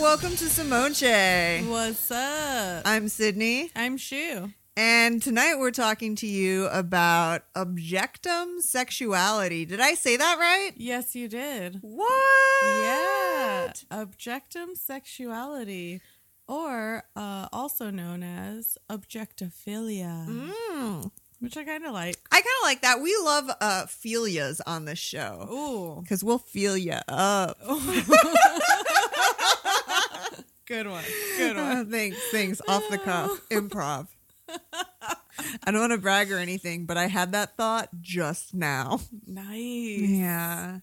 welcome to Simonche. What's up? I'm Sydney, I'm Shu. and tonight we're talking to you about objectum sexuality. Did I say that right? Yes, you did. What? Yeah. Objectum sexuality, or uh, also known as objectophilia, Mm. which I kind of like. I kind of like that. We love uh, philias on this show Ooh. because we'll feel you up. Good one. Good one. thanks, thanks. Off the cuff, improv. I don't want to brag or anything, but I had that thought just now. Nice. Yeah.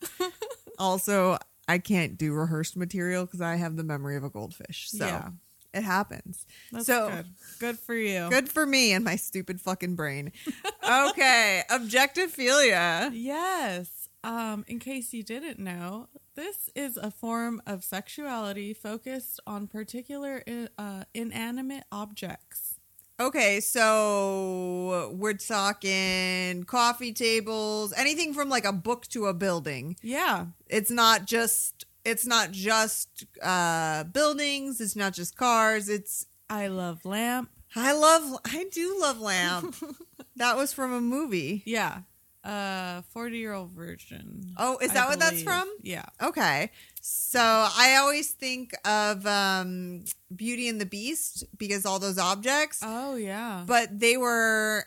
also, I can't do rehearsed material because I have the memory of a goldfish. So Yeah. it happens. That's so good. Good for you. good for me and my stupid fucking brain. Okay. Objectophilia. Yes. Um, in case you didn't know, this is a form of sexuality focused on particular uh, inanimate objects. Okay, so we're talking coffee tables, anything from like a book to a building. Yeah. It's not just it's not just uh buildings, it's not just cars, it's I love lamp. I love I do love lamp. that was from a movie. Yeah. Uh 40 year old virgin. Oh, is I that what that's from? Yeah. Okay. So I always think of um Beauty and the Beast because all those objects, Oh yeah. but they were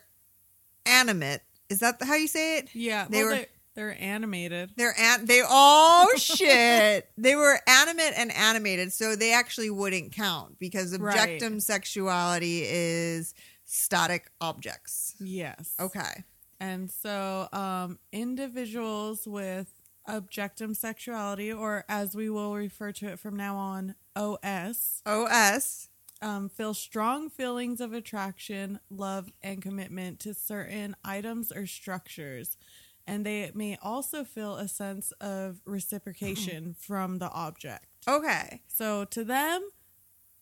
animate. Is that how you say it? yeah. they well, were- they're, they're animated. They're an- they oh shit. They were animate and animated, so they actually wouldn't count because Right. objectum sexuality is static objects. Yes. Okay. And so um individuals with objectum sexuality or as we will refer to it from now on OS OS. um, feel strong feelings of attraction, love, and commitment to certain items or structures. And they may also feel a sense of reciprocation from the object. Okay. So to them,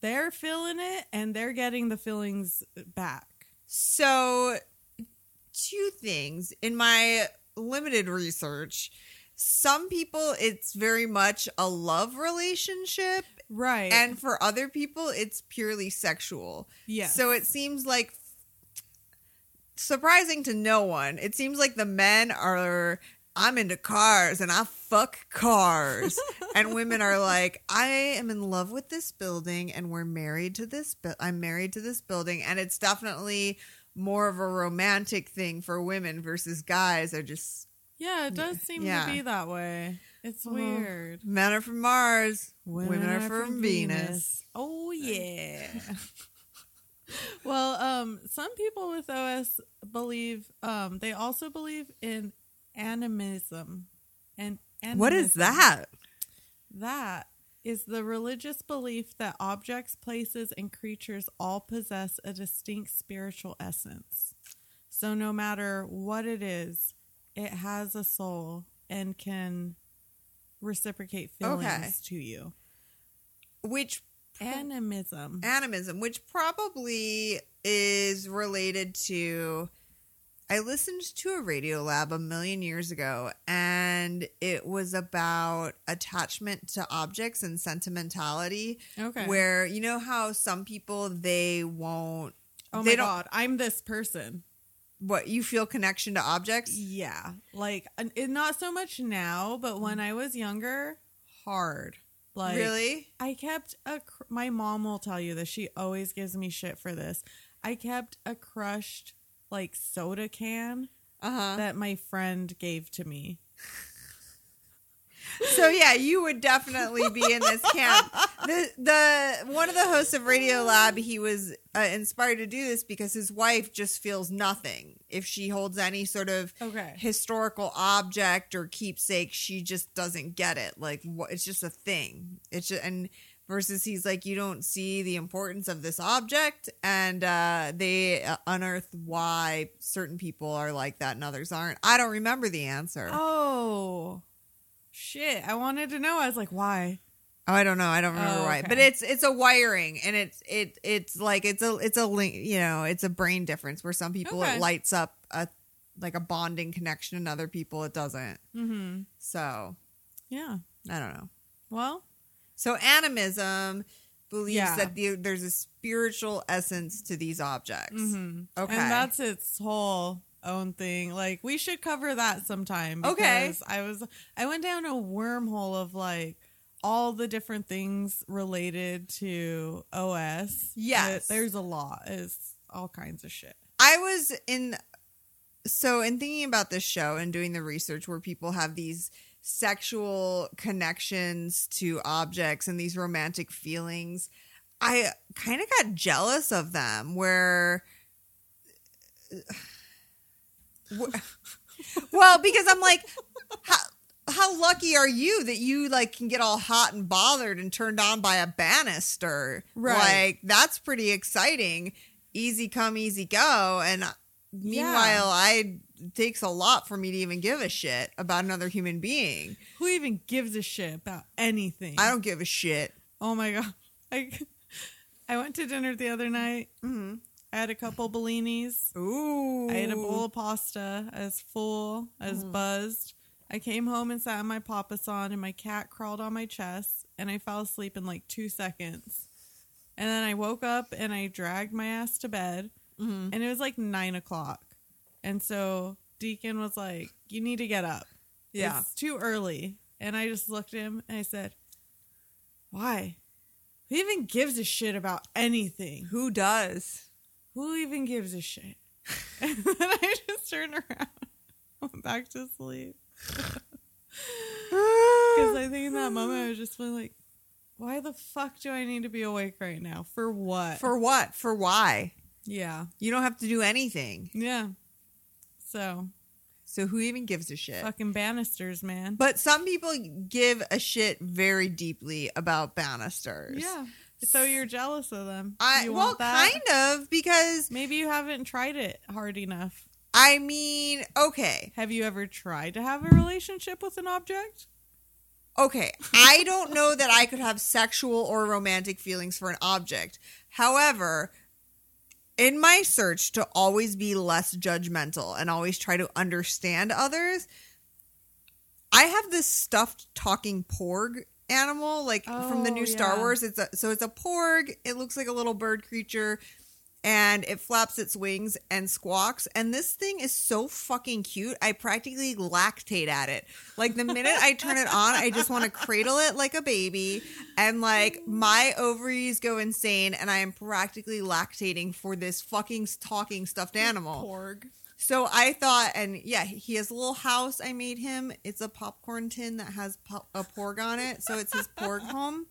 they're feeling it and they're getting the feelings back. So two things in my limited research. Some people it's very much a love relationship Right. and for other people it's purely sexual. Yeah. So it seems like surprising to no one. It seems like the men are I'm into cars and I fuck cars. and women are like I am in love with this building and we're married to this bu- I'm married to this building and it's definitely more of a romantic thing for women versus guys are just yeah, it does seem Yeah. to be that way. It's Well, weird. men are from Mars, women, are, from, Venus. Oh yeah. well, um, some people with OS believe um they also believe in animism. And What is that? That is the religious belief that objects, places, and creatures all possess a distinct spiritual essence. So no matter what it is, it has a soul and can reciprocate feelings Okay. to you. Which Animism. animism, which probably is related to. I listened to a Radiolab a million years ago, and it was about attachment to objects and sentimentality. Okay. Where you know how some people they won't. oh they my don't- god, I'm this person. What you feel connection to objects? Yeah. Like it, not so much now, but when I was younger, hard. Like really? I kept a. Cr- my mom will tell you this. She always gives me shit for this. I kept a crushed like soda can Uh huh. that my friend gave to me. So yeah, you would definitely be in this camp. The the one of the hosts of Radiolab, he was uh, inspired to do this because his wife just feels nothing if she holds any sort of Okay. historical object or keepsake. She just doesn't get it. Like what? It's just a thing. It's just, and versus he's like you don't see the importance of this object, and uh, they uh, unearth why certain people are like that and others aren't. I don't remember the answer. Oh. Shit. I wanted to know. I was like, why? Oh, I don't know. I don't remember Oh, why, okay. but it's it's a wiring, and it's it it's like it's a it's a link. You know, it's a brain difference where some people Okay. it lights up a like a bonding connection, and other people it doesn't. Mm-hmm. So Yeah. I don't know. Well, So animism believes Yeah. that the, there's a spiritual essence to these objects. Mhm. Okay. And that's its whole own thing. Like we should cover that sometime. Okay. I was I went down a wormhole of like all the different things related to OS. Yes. It- there's a lot. It's all kinds of shit. I was in so in thinking about this show and doing the research where people have these sexual connections to objects and these romantic feelings, I kind of got jealous of them where well, because I'm like how how lucky are you that you like can get all hot and bothered and turned on by a banister? Right. Like that's pretty exciting. Easy come, easy go. And meanwhile, I it takes a lot for me to even give a shit about another human being. Who even gives a shit about anything? I don't give a shit. Oh my god. I I went to dinner the other night. hmm I had a couple bellinis. Ooh. I ate a bowl of pasta, as full, as Mm. buzzed. I came home and sat on my papasan, and my cat crawled on my chest, and I fell asleep in like two seconds. And then I woke up and I dragged my ass to bed, Mhm. and it was like nine o'clock. And so Deacon was like, You need to get up. Yeah. It's too early. And I just looked at him and I said, Why? Who even gives a shit about anything? Who does? Who even gives a shit? and then I just turned around, went back to sleep. Because I think in that moment I was just like, why the fuck do I need to be awake right now? For what? For what? For why? yeah, You don't have to do anything. yeah. So So who even gives a shit? fucking banisters, man. But some people give a shit very deeply about banisters. yeah. So you're jealous of them? I you well, want that? kind of because Maybe you haven't tried it hard enough. I mean, okay, Have you ever tried to have a relationship with an object? okay. I don't know that I could have sexual or romantic feelings for an object. However, in my search to always be less judgmental and always try to understand others, I have this stuffed talking porg animal like from the Oh, new Star. Wars. It's a so it's a porg. It looks like a little bird creature and it flaps its wings and squawks and this thing is so fucking cute. I practically lactate at it. Like the minute I turn it on, I just want to cradle it like a baby and like my ovaries go insane and I am practically lactating for this fucking talking stuffed animal. Porg. So I thought, and yeah, he has a little house I made him. It's a popcorn tin that has po- a porg on it, so it's his porg home.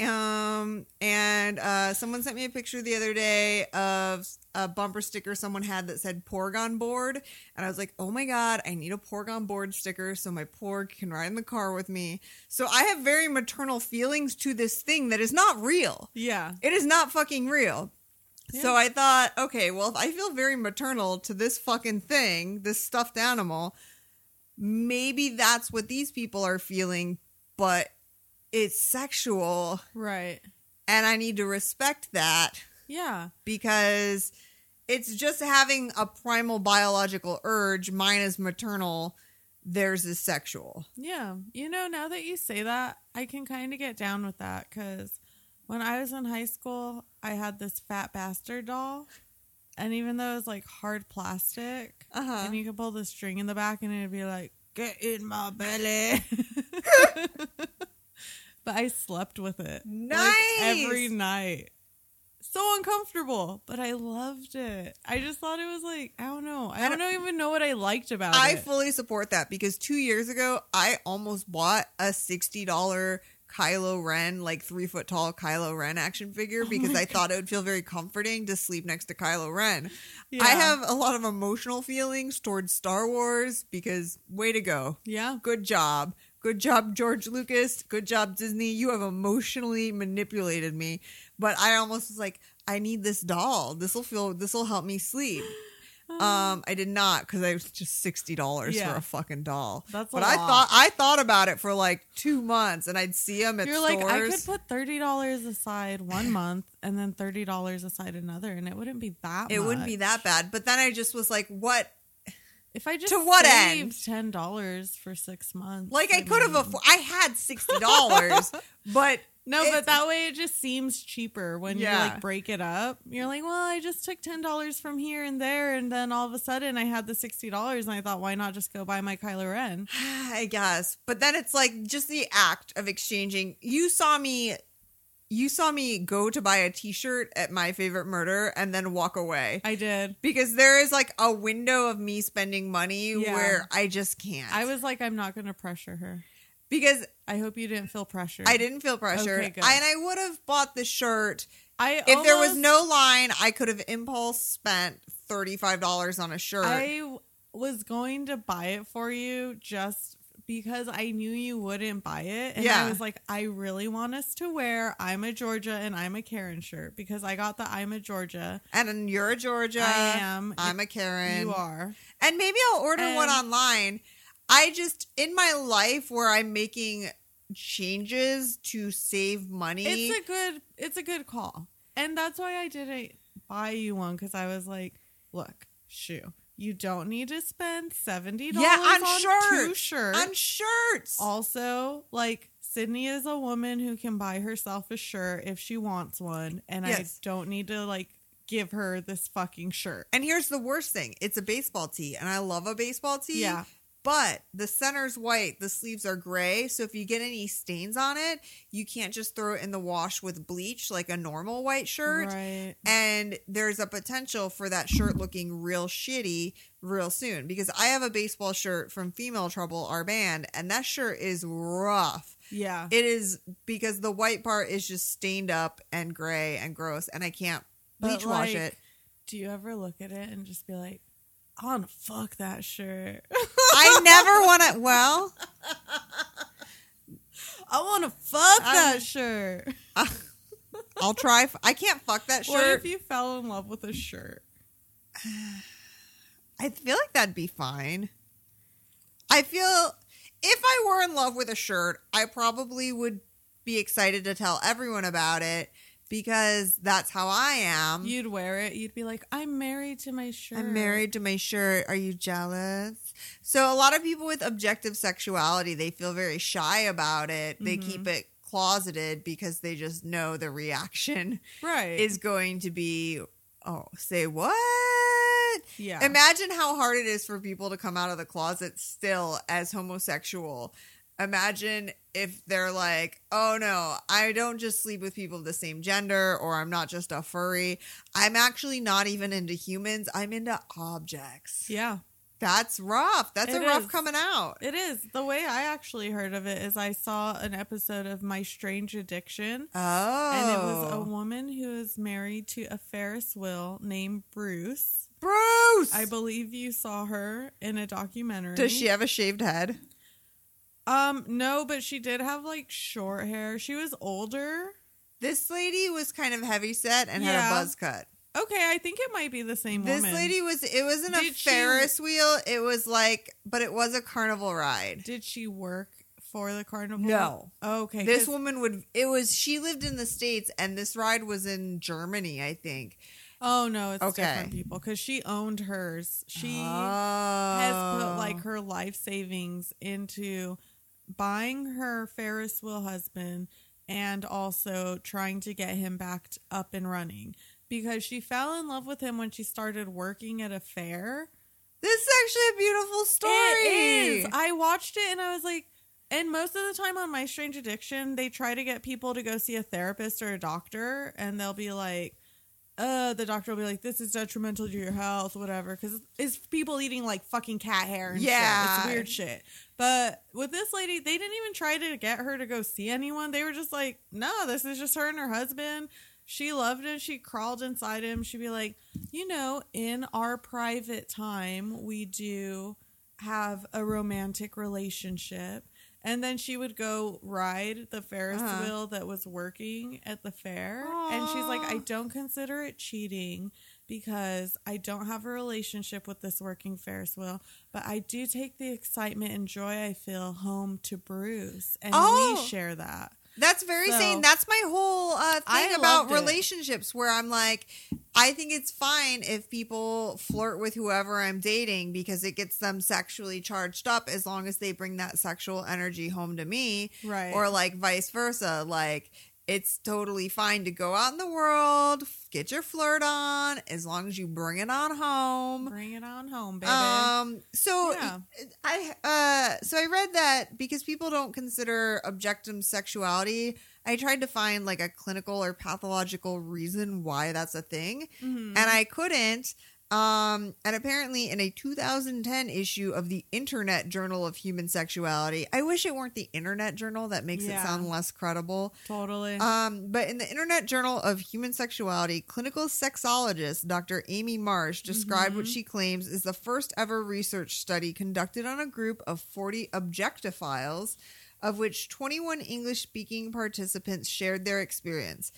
Um, and uh, someone sent me a picture the other day of a bumper sticker someone had that said "porg on board," and I was like, "Oh my god, I need a porg on board sticker so my porg can ride in the car with me." So I have very maternal feelings to this thing that is not real. Yeah. It is not fucking real. So I thought, okay, well, if I feel very maternal to this fucking thing, this stuffed animal, maybe that's what these people are feeling, but it's sexual Right. and I need to respect that Yeah. because it's just having a primal biological urge. Mine is maternal, theirs is sexual. Yeah. You know, now that you say that, I can kind of get down with that because when I was in high school, I had this fat bastard doll. And even though it was like hard plastic, Uh-huh. and you could pull the string in the back and it'd be like, get in my belly. but I slept with it. like, every night. So uncomfortable, but I loved it. I just thought it was like, I don't know. I I don't, know, even know what I liked about I it. I fully support that because two years ago, I almost bought a $60 Kylo Ren, like three foot tall Kylo Ren action figure oh because Oh I thought it would feel very comforting to sleep next to Kylo Ren. Yeah. I have a lot of emotional feelings towards Star Wars because way to go. Yeah. Good job. Good job, George Lucas. Good job, Disney. You have emotionally manipulated me. But I almost was like, I need this doll. This will feel, this will help me sleep. Um, I did not because I was just sixty dollars Yeah. for a fucking doll. That's but I thought I thought about it for like two months, and I'd see them at You're stores. like, I could put thirty dollars aside one month and then thirty dollars aside another, and it wouldn't be that. it wouldn't be that bad. But then I just was like, what? If I just To what saved end? ten dollars for six months, Like I could have afforded. I had sixty dollars, but No, but that way it just seems cheaper when you like break it up. You're like, well, I just took ten dollars from here and there, and then all of a sudden I had the sixty dollars, and I thought, why not just go buy my Kylo Ren? I guess. But then it's like just the act of exchanging. You saw me. You saw me go to buy a T-shirt at my favorite murder and then walk away I did. because there is like a window of me spending money Yeah. where I just can't. I was like, I'm not going to pressure her. because I hope you didn't feel pressure. I didn't feel pressure, Okay, and I would have bought the shirt I if there was no line. I could have impulse spent thirty five dollars on a shirt. I was going to buy it for you just because I knew you wouldn't buy it. And Yeah. I was like, I really want us to wear I'm a Georgia and I'm a Karen shirt because I got the I'm a Georgia. and you're a Georgia. I am. I'm a Karen. You are. And maybe I'll order one online. I just in my life where I'm making changes to save money. It's a good it's a good call. And that's why I didn't buy you one because I was like, look, shoe. You don't need to spend seventy dollars yeah, on, on shirts. two shirts. On shirts. Also, like Sydney is a woman who can buy herself a shirt if she wants one, and I don't need to like give her this fucking shirt. and here's the worst thing. It's a baseball tee, and I love a baseball tee. Yeah. But the center's white, the sleeves are gray. So if you get any stains on it, you can't just throw it in the wash with bleach like a normal white shirt. Right. and there's a potential for that shirt looking real shitty real soon because I have a baseball shirt from Female Trouble, our band, and that shirt is rough. Yeah. It is because the white part is just stained up and gray and gross, and I can't bleach wash it. Do you ever look at it and just be like, I want to fuck that shirt. I never want to. Well, I want to fuck I'm- that shirt. I'll try. f- I can't fuck that What shirt. if you fell in love with a shirt? I feel like that'd be fine. I feel if I were in love with a shirt, I probably would be excited to tell everyone about it because that's how I am. You'd wear it. You'd be like, I'm married to my shirt. I'm married to my shirt. Are you jealous? So a lot of people with objectum sexuality, they feel very shy about it. They Mhm. keep it closeted because they just know the reaction Right. is going to be, oh, say what? yeah. Imagine how hard it is for people to come out of the closet still as homosexual. Imagine if they're like, oh no, I don't just sleep with people of the same gender, or I'm not just a furry. I'm actually not even into humans. I'm into objects. yeah. That's rough. That's It a rough is. coming out. It is. The way I actually heard of it is I saw an episode of My Strange Addiction. Oh. And it was a oh. woman who is married to a Ferris wheel named Bruce. Bruce. I believe you saw her in a documentary. Does she have a shaved head? Um, no, but she did have like short hair. She was older. This lady was kind of heavy set and had a buzz cut. Okay, I think it might be the same This woman. lady was it wasn't a Did she- Ferris wheel, it was like but it was a carnival ride. Did she work for the carnival? No. Okay. This woman would it was she lived in the States and this ride was in Germany, I think. Oh no, it's Okay. different people because she owned hers. She oh. has put like her life savings into buying her Ferris wheel husband and also trying to get him back up and running because she fell in love with him when she started working at a fair. This is actually a beautiful story. It is. I watched it and I was like, and most of the time on My Strange Addiction, they try to get people to go see a therapist or a doctor, and they'll be like, uh, the doctor will be like, this is detrimental to your health, whatever, because it's people eating like fucking cat hair and Yeah. shit. It's weird shit. But with this lady, they didn't even try to get her to go see anyone. They were just like, no, this is just her and her husband. She loved him. She crawled inside him. She'd be like, you know, in our private time, we do have a romantic relationship. And then she would go ride the Ferris Uh-huh. wheel that was working at the fair. And she's like, I don't consider it cheating because I don't have a relationship with this working Ferris wheel, but I do take the excitement and joy I feel home to Bruce. And Oh. we share that. That's very So- sane. That's my whole uh, thing about loved it. relationships where I'm like, I think it's fine if people flirt with whoever I'm dating because it gets them sexually charged up as long as they bring that sexual energy home to me. Right. Or like vice versa. Like, it's totally fine to go out in the world, get your flirt on, as long as you bring it on home. Bring it on home, baby. Um. So Yeah. I uh. So I read that because people don't consider objectum sexuality. I tried to find like a clinical or pathological reason why that's a thing, Mhm. and I couldn't. Um, and apparently, in a 2010 issue of the Internet Journal of Human Sexuality, I wish it weren't the Internet Journal. That makes Yeah. it sound less credible. totally. Um, but in the Internet Journal of Human Sexuality, clinical sexologist Dr. Amy Marsh described what Mhm. she claims is the first ever research study conducted on a group of 40 objectophiles, of which 21 English speaking participants shared their experience.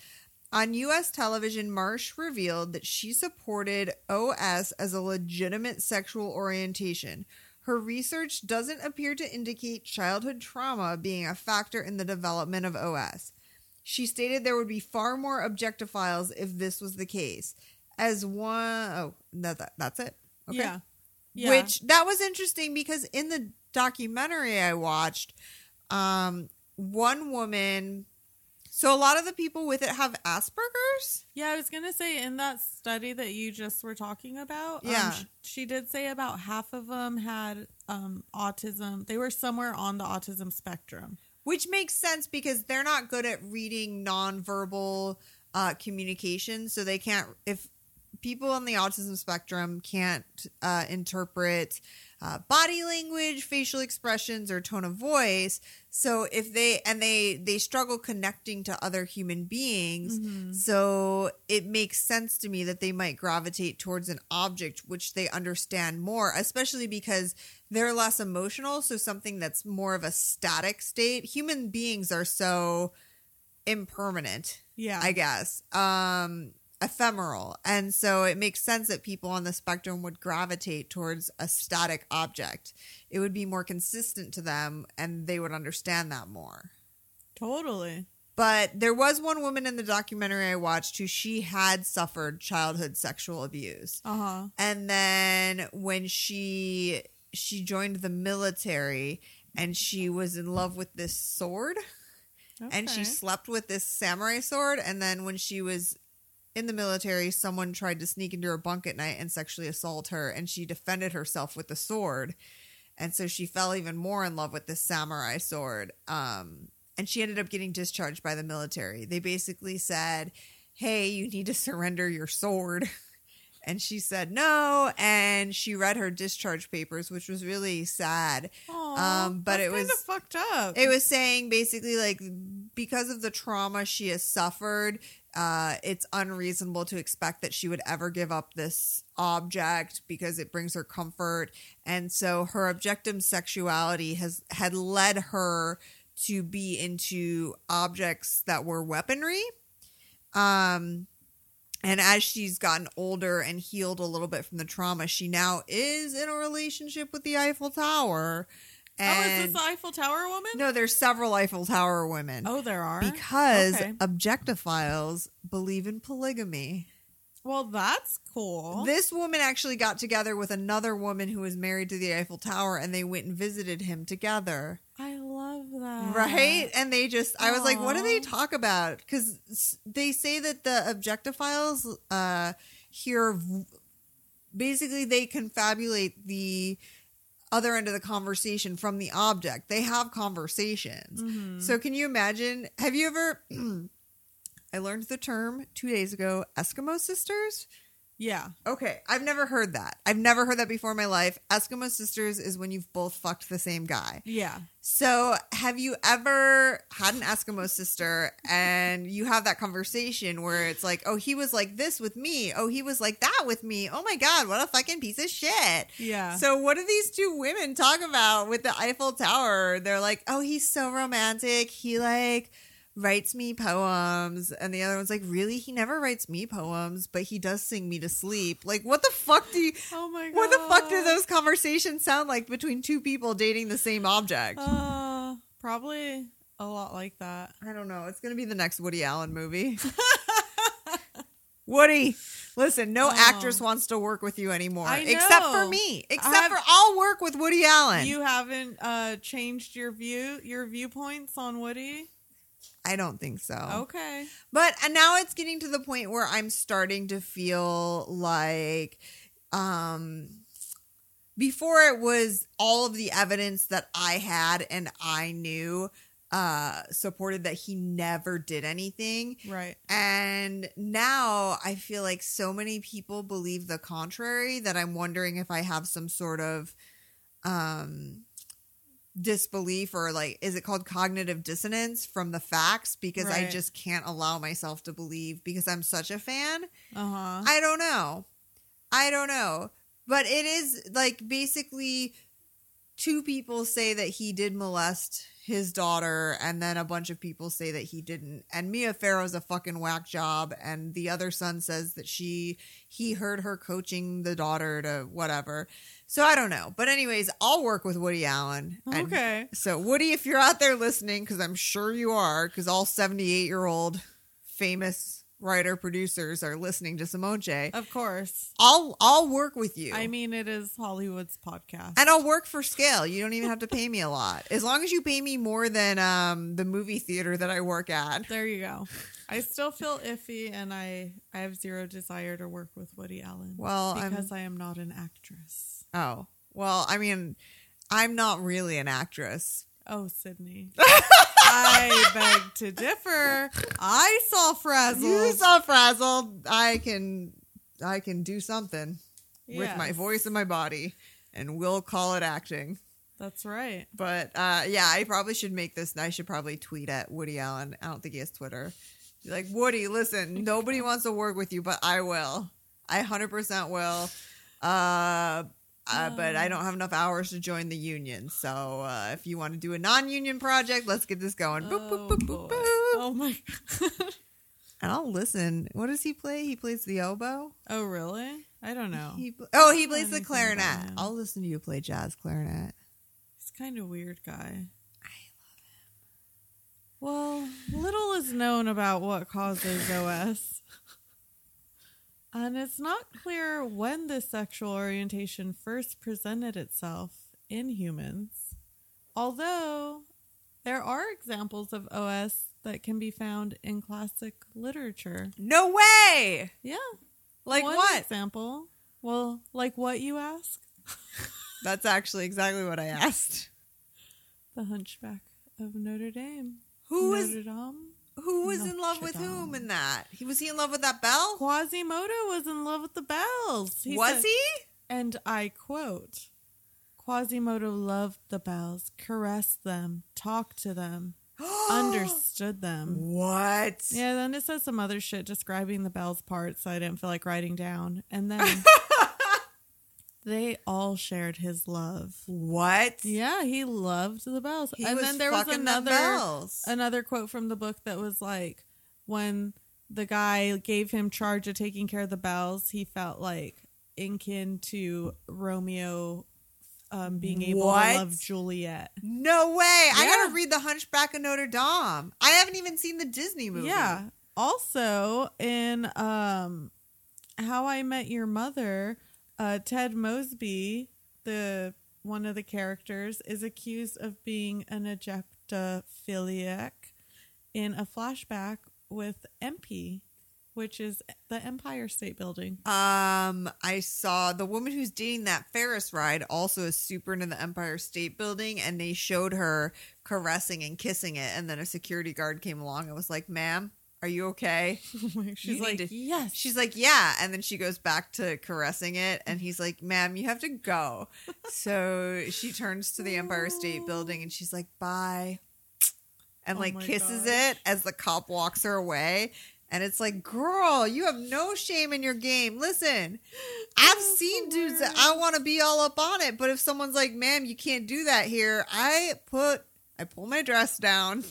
On U.S. television, Marsh revealed that she supported OS as a legitimate sexual orientation. Her research doesn't appear to indicate childhood trauma being a factor in the development of OS. She stated there would be far more objectophiles if this was the case. As one, oh, that, that that's it. Yeah. Yeah. Which that was interesting because in the documentary I watched, um, one woman. So a lot of the people with it have Asperger's. Yeah, I was gonna say in that study that you just were talking about. Yeah. um, sh- she did say about half of them had um, autism. They were somewhere on the autism spectrum. Which makes sense because they're not good at reading nonverbal uh, communication. So they can't, if people on the autism spectrum can't uh, interpret uh, body language, facial expressions, or tone of voice. So if they, and they, they struggle connecting to other human beings. Mhm. So it makes sense to me that they might gravitate towards an object which they understand more, especially because they're less emotional. So something that's more of a static state. Human beings are so impermanent, Yeah. I guess, um, ephemeral. And so it makes sense that people on the spectrum would gravitate towards a static object. It would be more consistent to them and they would understand that more. totally. But there was one woman in the documentary I watched who she had suffered childhood sexual abuse. Uh huh. And then when she she joined the military and she was in love with this sword and she slept with this samurai sword and then when she was in the military someone tried to sneak into her bunk at night and sexually assault her and she defended herself with the sword. And so she fell even more in love with this samurai sword um and she ended up getting discharged by the military. They basically said hey you need to surrender your sword and she said no and she read her discharge papers which was really sad Aw, um, but it was- fucked up. it was saying basically like because of the trauma she has suffered, uh, it's unreasonable to expect that she would ever give up this object because it brings her comfort, and so her objectum sexuality has had led her to be into objects that were weaponry. Um, and as she's gotten older and healed a little bit from the trauma, she now is in a relationship with the Eiffel Tower. oh, And is this the Eiffel Tower woman? no, there's several Eiffel Tower women. Oh, there are. because Okay. objectophiles believe in polygamy. Well, that's cool. This woman actually got together with another woman who was married to the Eiffel Tower and they went and visited him together. I love that. Right? And they just, I was like, what do they talk about? Because they say that the objectophiles uh, here basically they confabulate the other end of the conversation from the object. They have conversations. Mhm. So can you imagine? Have you ever? I learned the term two days ago. Eskimo sisters. Yeah. Okay, I've never heard that. I've never heard that before in my life. Eskimo sisters is when you've both fucked the same guy. Yeah. So, have you ever had an Eskimo sister and you have that conversation where it's like, oh, he was like this with me. Oh, he was like that with me. Oh my God, what a fucking piece of shit. Yeah. So, what do these two women talk about with the Eiffel Tower? They're like, oh, he's so romantic. He like writes me poems. And the other one's like, really? He never writes me poems, but he does sing me to sleep. Like, what the fuck do you. oh my god. What the fuck do those conversations sound like between two people dating the same object? Uh, probably a lot like that. I don't know. It's going to be the next Woody Allen movie. Woody, listen, no Oh. actress wants to work with you anymore. Except for me. Except have- for I'll work with Woody Allen. You haven't uh, changed your view, your viewpoints on Woody. I don't think so. Okay. But and now it's getting to the point where I'm starting to feel like um before it was all of the evidence that I had and I knew uh supported that he never did anything Right. and now I feel like so many people believe the contrary that I'm wondering if I have some sort of um disbelief or like is it called cognitive dissonance from the facts because I just can't allow myself to believe because I'm such a fan. Uh huh. I don't know. I don't know. But it is like basically two people say that he did molest his daughter, and then a bunch of people say that he didn't. And Mia Farrow's a fucking whack job, and the other son says that she he heard her coaching the daughter to whatever. So I don't know. But anyways, I'll work with Woody Allen. And Okay. So Woody, if you're out there listening, because I'm sure you are, because all 78 year old famous writer producers are listening to Simone J. Of course. I'll I'll work with you. I mean, it is Hollywood's podcast. and I'll work for scale. You don't even have to pay me a lot. As long as you pay me more than um the movie theater that I work at. There you go. I still feel iffy, and I I have zero desire to work with Woody Allen. Well, I'm- because I am not an actress. Oh. Well, I mean, I'm not really an actress. Oh, Sydney. I beg to differ. I saw Frazzled. You saw frazzled. I can I can do something with my voice and my body and we'll call it acting. That's right. But uh, yeah, I probably should make this. I should probably tweet at Woody Allen. I don't think he has Twitter. Be like, Woody, listen, nobody wants to work with you, but I will. I 100% will. Uh, uh, but I don't have enough hours to join the union. So uh, if you want to do a non union project, let's get this going. Boop, boop, Oh, boop, boop, boop. Oh my. And I'll listen. What does he play? He plays the oboe? oh really? I don't know. He, oh, he I don't know plays the clarinet. I'll listen to you play jazz clarinet. He's kind of weird guy. I love him. Well, little is known about what causes OS. And it's not clear when this sexual orientation first presented itself in humans. Although there are examples of OS that can be found in classic literature. No way! Yeah. Like One what? example? Well, like what you ask? That's actually exactly what I asked. The Hunchback of Notre Dame. Who Notre Dame? Who was in love with Dame. whom in that? He was he in love with that bell? Quasimodo was in love with the bells. He was said- he? And I quote Quasimodo loved the bells, caressed them, talked to them, understood them. What? Yeah, then it says some other shit describing the bells part, so I didn't feel like writing down. And then they all shared his love. What? Yeah, he loved the bells. He and then there was another bells. another quote from the book that was like when the guy gave him charge of taking care of the bells, he felt like akin to Romeo um, being able What? to love Juliet. No way. I gotta read The Hunchback of Notre Dame. I haven't even seen the Disney movie. Yeah. Also in um How I Met Your Mother, uh Ted Mosby, the one of the characters, is accused of being an objectophiliac in a flashback with MP, which is the Empire State Building. Um, I saw the woman who's dating that Ferris ride also is super into the Empire State Building, and they showed her caressing and kissing it, and then a security guard came along and was like, "Ma'am, are you okay?" She's You like, to- yes. She's like, "Yeah," and then she goes back to caressing it, and he's like, "Ma'am, you have to go." so she turns to the Empire State Building, and she's like, "Bye," and Oh like kisses gosh. it as the cop walks her away. And it's like, girl, you have no shame in your game. Listen, I've That's seen dudes that. I want to be all up on it, but if someone's like, "Ma'am, you can't do that here," I put, I pull my dress down,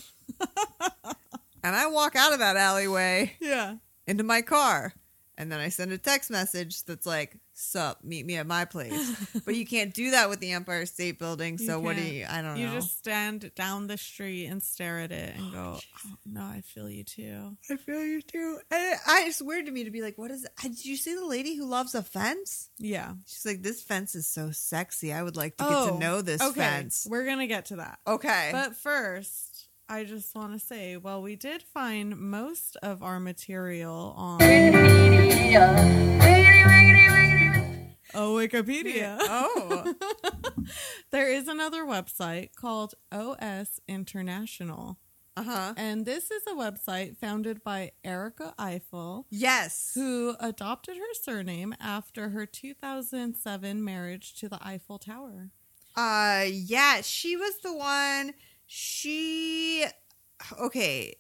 and I walk out of that alleyway yeah. into my car. And then I send a text message that's like, "Sup, meet me at my place." but you can't do that with the Empire State Building. You So what do can't. you? I don't know? You know. just stand down the street and stare at it and oh, go, oh, "No, I feel you too." I feel you too. And I, it's weird to me to be like, "What is? It? Did you see the lady who loves a fence?" Yeah. She's like, "This fence is so sexy. I would like to get Oh, to know this okay. fence." We're gonna get to that. Okay. But first, I just want to say, well, we did find most of our material on oh, Wikipedia. oh. there is another website called OS International. Uh huh. And this is a website founded by Erica Eiffel, Yes. who adopted her surname after her 2007 marriage to the Eiffel Tower. Uh yeah, she was the one she okay.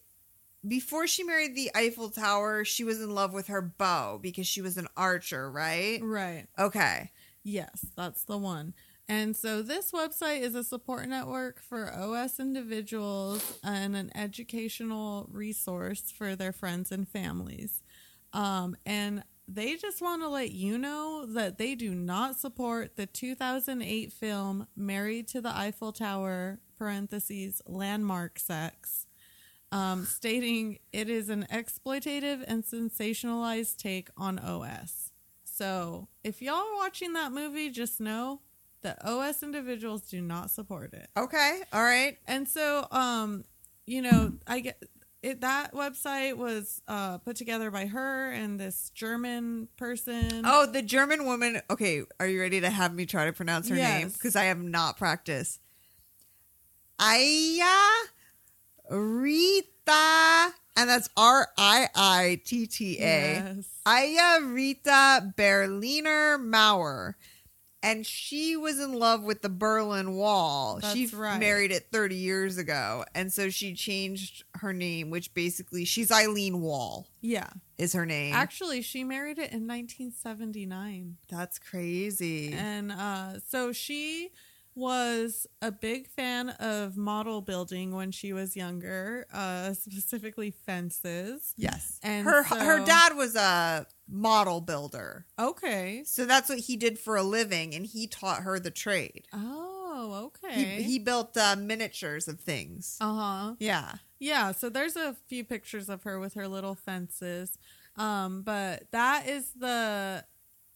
Before she married the Eiffel Tower, she was in love with her bow because she was an archer, right? Right. Okay. Yes, that's the one. And so this website is a support network for OS individuals and an educational resource for their friends and families. Um, and they just want to let you know that they do not support the 2008 film Married to the Eiffel Tower, parentheses, landmark sex, um, stating it is an exploitative and sensationalized take on OS. So if y'all are watching that movie, just know that OS individuals do not support it. Okay. All right. And so, um, you know, I get it. That website was uh, put together by her and this German person. Oh, the German woman. Okay, are you ready to have me try to pronounce her name? Because I have not practiced. Aya Rita, and that's R I I T T A. Yes. Eija-Riitta Berliner Mauer. And she was in love with the Berlin Wall. she right. married it 30 years ago. And so she changed her name, which basically she's Eileen Wall Yeah. is her name. Actually, she married it in 1979. That's crazy. And uh, so she was a big fan of model building when she was younger, uh, specifically fences. Yes. And her so- her dad was a model builder. Okay. So that's what he did for a living and he taught her the trade. Oh, He okay. he built uh, miniatures of things. uh huh. Yeah. Yeah. So there's a few pictures of her with her little fences. Um, but that is the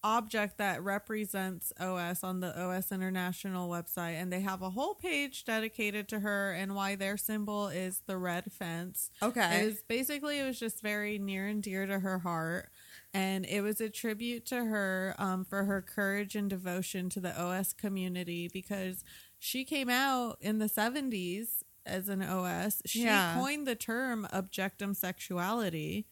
object that represents OS on the OS International website, and they have a whole page dedicated to her and why their symbol is the red fence. Okay. It was basically it was just very near and dear to her heart. And it was a tribute to her um, for her courage and devotion to the OS community because she came out in the 70s as an OS. She Yeah. coined the term objectum sexuality.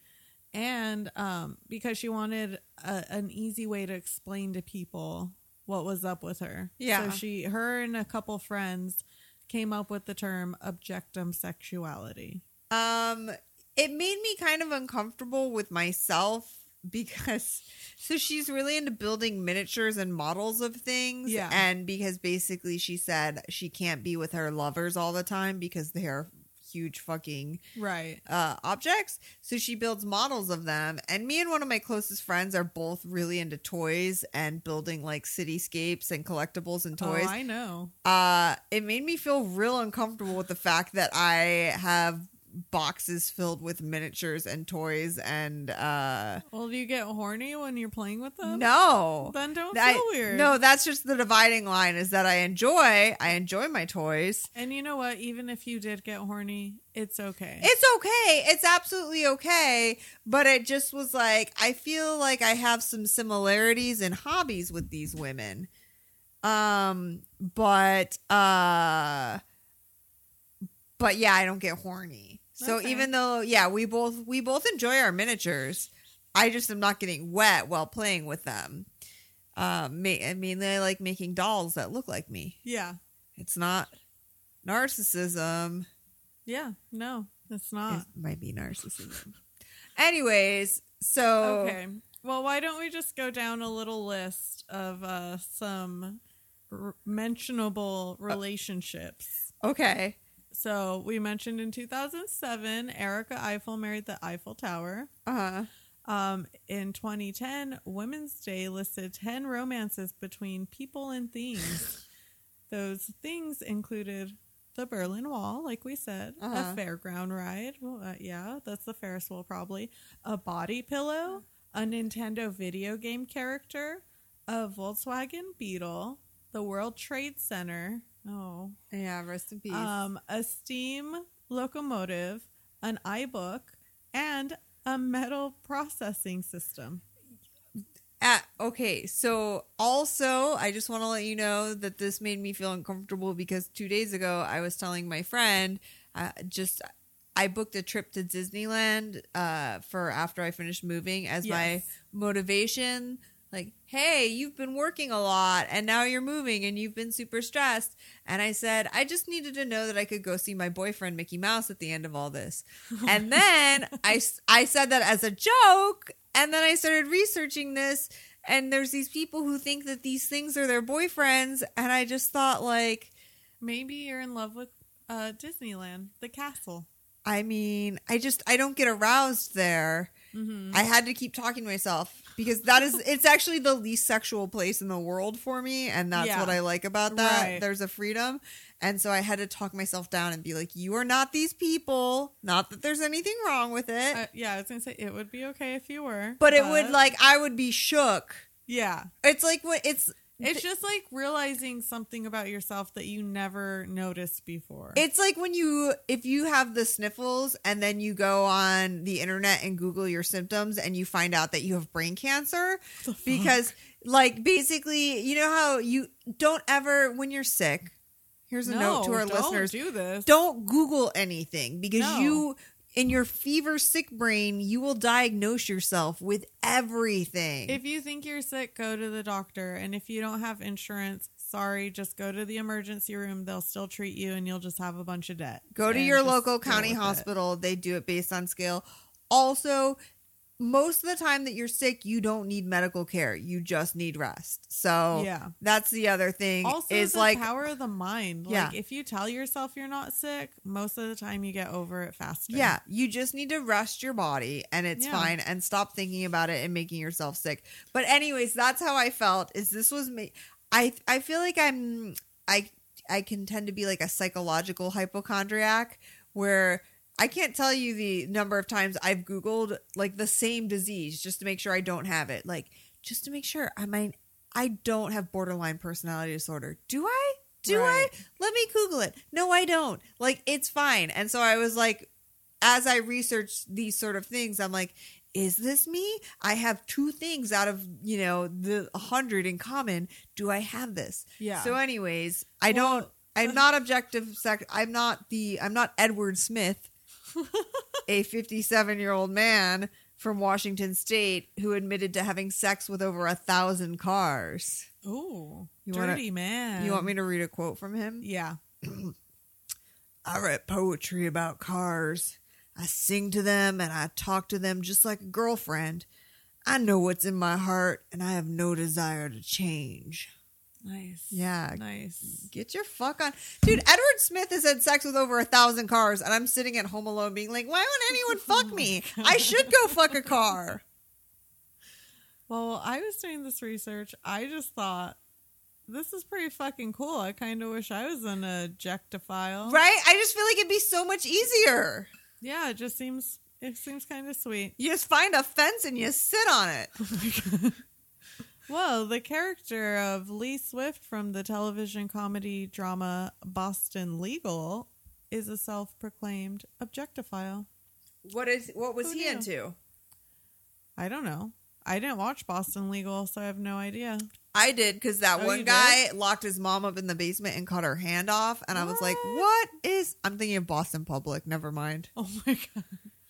And um, because she wanted a, an easy way to explain to people what was up with her. Yeah. So she, her and a couple friends came up with the term objectum sexuality. Um, it made me kind of uncomfortable with myself because so she's really into building miniatures and models of things. Yeah. And because basically she said she can't be with her lovers all the time because they're huge fucking Right. uh, objects. So she builds models of them. And me and one of my closest friends are both really into toys and building like cityscapes and collectibles and toys Oh, I know. uh it made me feel real uncomfortable with the fact that i have boxes filled with miniatures and toys and uh Well, do you get horny when you're playing with them? no Then don't I- feel weird. no that's just the dividing line is that i enjoy i enjoy my toys And you know what? Even if you did get horny, it's okay. it's okay it's absolutely okay but it just was like i feel like i have some similarities and hobbies with these women um but uh but yeah i don't get horny so Okay. even though yeah we both we both enjoy our miniatures i just am not getting wet while playing with them um ma- i mean they like making dolls that look like me yeah. it's not narcissism Yeah. No, it's not. it might be narcissism. Anyways, so Okay. Well, why don't we just go down a little list of uh, some r- mentionable relationships? okay. So we mentioned in 2007, Erica Eiffel married the Eiffel Tower. Uh-huh. Um, in 2010, Women's Day listed 10 romances between people and things. Those things included the Berlin Wall, like we said, Uh-huh. a fairground ride. Well, uh, yeah, that's the Ferris wheel, probably. A body pillow, a Nintendo video game character, a Volkswagen Beetle, the World Trade Center. Oh, Yeah, rest in peace. um, a steam locomotive, an iBook, and a metal processing system. Ah, okay, so also, I just want to let you know that this made me feel uncomfortable because two days ago I was telling my friend, uh, just I booked a trip to Disneyland uh, for after I finished moving as my motivation. Like, hey, you've been working a lot and now you're moving and you've been super stressed. And I said, I just needed to know that I could go see my boyfriend Mickey Mouse at the end of all this. and then I, I said that as a joke. And then I started researching this. And there's these people who think that these things are their boyfriends. And I just thought, like, Maybe you're in love with uh, Disneyland, the castle. I mean, I just, I don't get aroused there. Mm-hmm. I had to keep talking to myself because that is it's actually the least sexual place in the world for me and that's Yeah. what I like about that. Right. There's a freedom. And so I had to talk myself down and be like, "You are not these people. Not that there's anything wrong with it, Uh, yeah, I was gonna say it would be okay if you were, but it would like I would be shook." yeah. It's like what it's It's just like realizing something about yourself that you never noticed before. It's like when you, if you have the sniffles and then you go on the internet and Google your symptoms and you find out that you have brain cancer because, like, basically, you know how you don't ever, when you're sick, here's a no, note to our don't listeners do this. don't Google anything because No. you, in your fever sick brain, you will diagnose yourself with everything. If you think you're sick, go to the doctor. And if you don't have insurance, sorry, just go to the emergency room. They'll still treat you and you'll just have a bunch of debt. Go to your local county with it. hospital. They do it based on scale. Also, most of the time that you're sick, you don't need medical care. You just need rest. So Yeah. that's the other thing. Also, is the like power of the mind. Yeah. Like, if you tell yourself you're not sick, most of the time you get over it faster. yeah, you just need to rest your body and it's Yeah. fine and stop thinking about it and making yourself sick. But anyways, that's how I felt. Is this was me I I feel like I'm I I can tend to be like a psychological hypochondriac where I can't tell you the number of times I've Googled like the same disease just to make sure I don't have it. Like just to make sure I might I don't have borderline personality disorder. Do I? Do Right. I? Let me Google it. No, I don't. Like it's fine. And so I was like, as I researched these sort of things, I'm like, is this me? I have two things out of, you know, the hundred in common. Do I have this? Yeah. So anyways, I Well, don't I'm uh-huh. not objective sex I'm not the I'm not Edward Smith, a 57 year old man from Washington State who admitted to having sex with over a thousand cars. Ooh, You wanna- dirty man. You want me to read a quote from him? Yeah. I write poetry about cars. I sing to them and I talk to them just like a girlfriend. I know what's in my heart and I have no desire to change. Nice. Yeah. Nice. Get your fuck on. Dude, Edward Smith has had sex with over a thousand cars and I'm sitting at home alone being like, why would anyone fuck me? I should go fuck a car. Well, while I was doing this research, I just thought this is pretty fucking cool. I kind of wish I was an objectophile. Right? I just feel like it'd be so much easier. Yeah, it just seems it seems kind of sweet. You just find a fence and you sit on it. Oh Well, the character of Lee Swift from the television comedy drama Boston Legal is a self-proclaimed objectophile. What is what was Who he knew? into? I don't know. I didn't watch Boston Legal, so I have no idea. I did because that Oh, one guy locked his mom up in the basement and cut her hand off, and I was like, What? "What is?" I'm thinking of Boston Public. Never mind, Oh my god!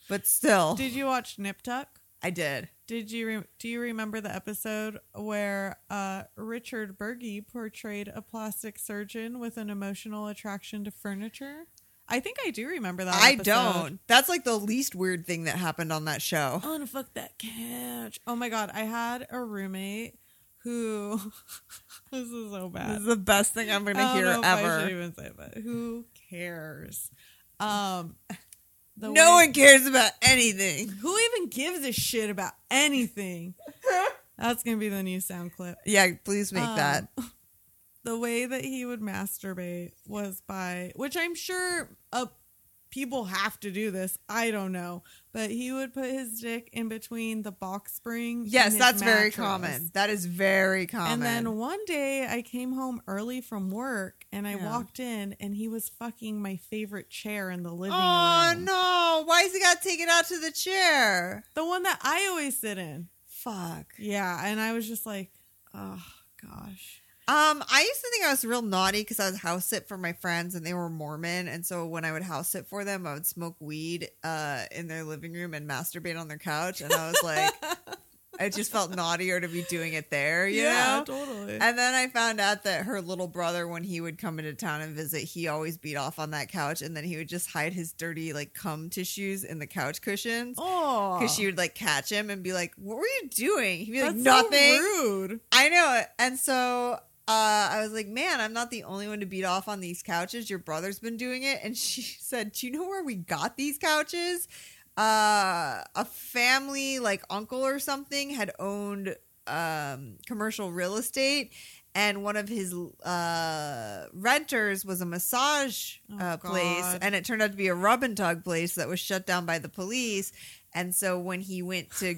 but still, Did you watch Nip Tuck? I did. Did you re- do you remember the episode where uh, Richard Burgi portrayed a plastic surgeon with an emotional attraction to furniture? I think I do remember that. I episode. don't. That's like the least weird thing that happened on that show. I want to fuck that couch. Oh my god! I had a roommate who. this is so bad. This is the best thing I'm going to hear if I should ever. even say, but who cares? Um, The no way- one cares about anything. Who even gives a shit about anything? That's gonna be the new sound clip. Yeah, please make Um, that. The way that he would masturbate was by, which I'm sure uh, people have to do this. I don't know, but he would put his dick in between the box spring. Yes, that's very common. That is very common. And then one day I came home early from work and I Yeah. walked in and he was fucking my favorite chair in the living oh room. Oh no! Why has he got to take it out to the chair? The one that I always sit in. Fuck. Yeah. And I was just like, oh gosh. Um, I used to think I was real naughty because I was house sit for my friends and they were Mormon, and so when I would house sit for them, I would smoke weed uh in their living room and masturbate on their couch, and I was like, I just felt naughtier to be doing it there, you yeah, know. totally. And then I found out that her little brother, when he would come into town and visit, he always beat off on that couch, and then he would just hide his dirty like cum tissues in the couch cushions. oh, Because she would like catch him and be like, "What were you doing?" He'd be like, That's "Nothing." So rude. I know it. And so uh, I was like, man, I'm not the only one to beat off on these couches. Your brother's been doing it. And she said, do you know where we got these couches? Uh, a family, like uncle or something, had owned um, commercial real estate. And one of his uh, renters was a massage Oh, uh, place. And it turned out to be a rub and tug place that was shut down by the police. And so when he went to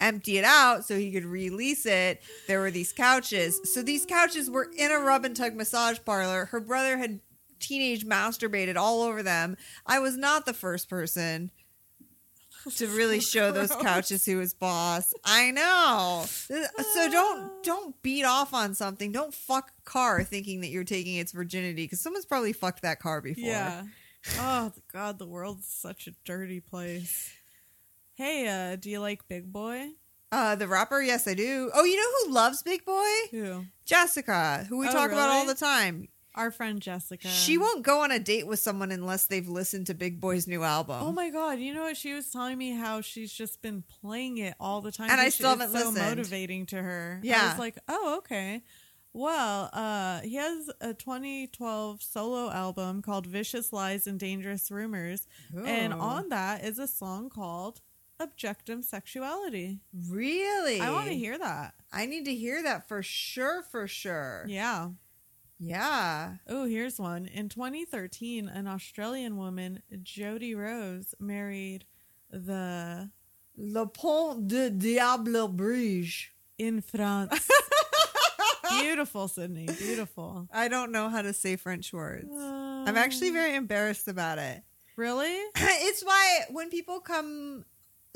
empty it out so he could release it, there were these couches. So these couches were in a rub and tug massage parlor. Her brother had teenage masturbated all over them. I was not the first person to really show those couches who was boss. I know. So don't don't beat off on something. Don't fuck a car thinking that you're taking its virginity because someone's probably fucked that car before. Yeah. Oh God, the world's such a dirty place. Hey, uh, do you like Big Boi? Uh, the rapper, yes, I do. Oh, you know who loves Big Boi? Who? Jessica, who we Oh, talk about all the time. Our friend Jessica. She won't go on a date with someone unless they've listened to Big Boi's new album. Oh my god! You know what she was telling me? How she's just been playing it all the time, And I still it's haven't so listened. motivating to her. I Yeah. was like, oh okay. Well, uh, he has a 2012 solo album called "Vicious Lies and Dangerous Rumors," and on that is a song called "Objectum Sexuality." really? I want to hear that. I need to hear that for sure, for sure. Yeah. Yeah. Oh, here's one. In 2013, an Australian woman, Jodie Rose, married the Le Pont de Diable Bruges. in France. beautiful, Sydney. Beautiful. I don't know how to say French words. I'm actually uh. very embarrassed about it. really. it's why when people come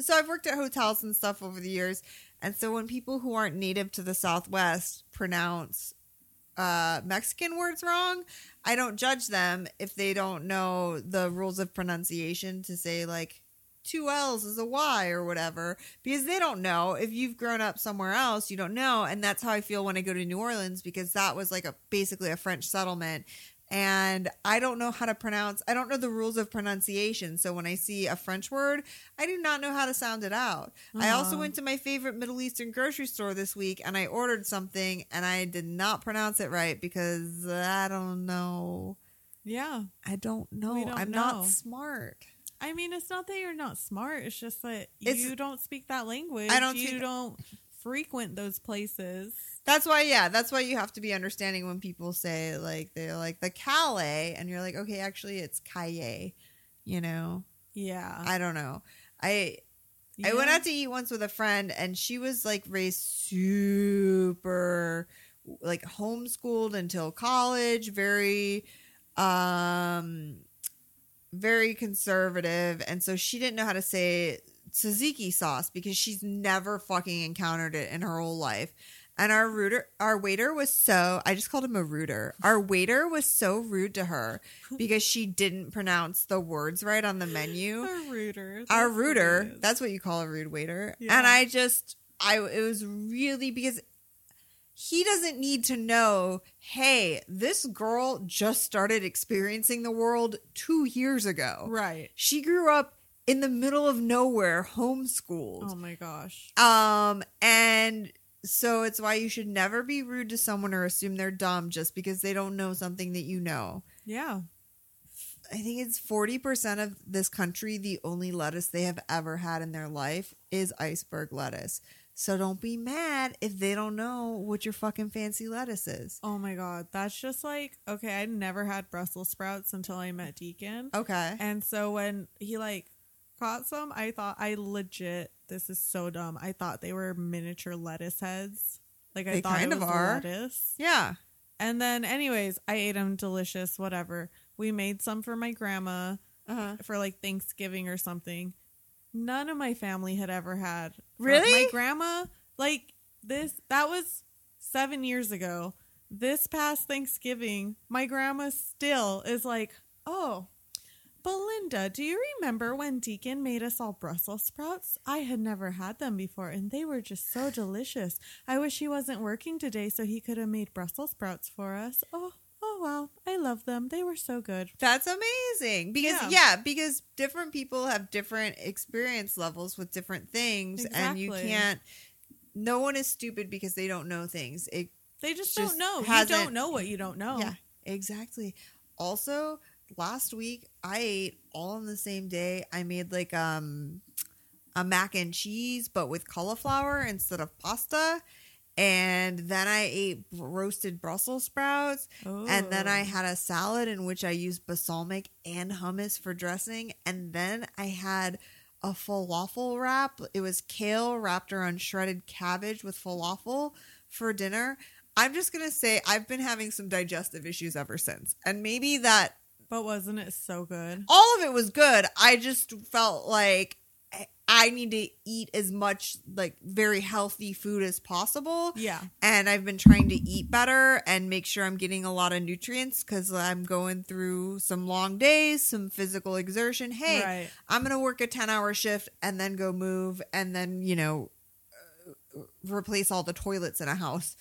so I've worked at hotels and stuff over the years, and so when people who aren't native to the Southwest pronounce uh, Mexican words wrong, I don't judge them if they don't know the rules of pronunciation to say like two L's is a Y or whatever because they don't know. If you've grown up somewhere else, you don't know, and that's how I feel when I go to New Orleans because that was like a basically a French settlement. And I don't know how to pronounce, I don't know the rules of pronunciation. So when I see a French word, I do not know how to sound it out. I also uh-huh. went to my favorite Middle Eastern grocery store this week and I ordered something and I did not pronounce it right because I don't know. Yeah. I don't know. Don't I'm know. not smart. I mean, it's not that you're not smart. It's just that It's- you don't speak that language. I don't You don't frequent those places. That's why, yeah, that's why you have to be understanding when people say like they're like the Calais, and you're like, okay, actually, it's Calle. You know, Yeah. I don't know. I I went out to eat once with a friend, and she was like raised super like homeschooled until college, very um very conservative, and so she didn't know how to say tzatziki sauce because she's never fucking encountered it in her whole life. And our rooter, our waiter was so, I just called him a rooter. Our waiter was so rude to her because she didn't pronounce the words right on the menu Our rooter. our rooter that's what you call a rude waiter Yeah. and i just i it was really because he doesn't need to know hey this girl just started experiencing the world two years ago right. she grew up in the middle of nowhere homeschooled. Oh my gosh. um and so it's why you should never be rude to someone or assume they're dumb just because they don't know something that you know Yeah. I think it's 40% of this country, the only lettuce they have ever had in their life is iceberg lettuce. So don't be mad if they don't know what your fucking fancy lettuce is. Oh my god, that's just like okay. I never had Brussels sprouts until I met Deacon, Okay. and so when he like caught some, I thought I legit. This is so dumb. I thought they were miniature lettuce heads. Like I They thought kind it of was a are. lettuce. Yeah. And then, anyways, I ate them. Delicious. Whatever. We made some for my grandma Uh-huh. for like Thanksgiving or something. None of my family had ever had. Really? My grandma, like this, that was seven years ago. This past Thanksgiving, my grandma still is like, oh, Belinda, do you remember when Deacon made us all Brussels sprouts? I had never had them before and they were just so delicious. I wish he wasn't working today so he could have made Brussels sprouts for us. Oh, oh wow. I love them. They were so good. That's amazing. Because Yeah. yeah. because different people have different experience levels with different things and you can't no one is stupid because they don't know things. It They just, Just don't know. You don't know what you don't know. Yeah, exactly. Also, last week I ate all on the same day. I made like um a mac and cheese, but with cauliflower instead of pasta. And then I ate roasted Brussels sprouts. And then I Oh. had a salad in which I used balsamic and hummus for dressing. And then I had a falafel wrap. It was kale wrapped around shredded cabbage with falafel for dinner. I'm just going to say I've been having some digestive issues ever since. And maybe that But wasn't it so good? all of it was good. I just felt like I- need to eat as much like very healthy food as possible Yeah. and I've been trying to eat better and make sure I'm getting a lot of nutrients because I'm going through some long days, some physical exertion. Hey, Right. I'm going to work a 10 hour shift and then go move and then, you know, replace all the toilets in a house.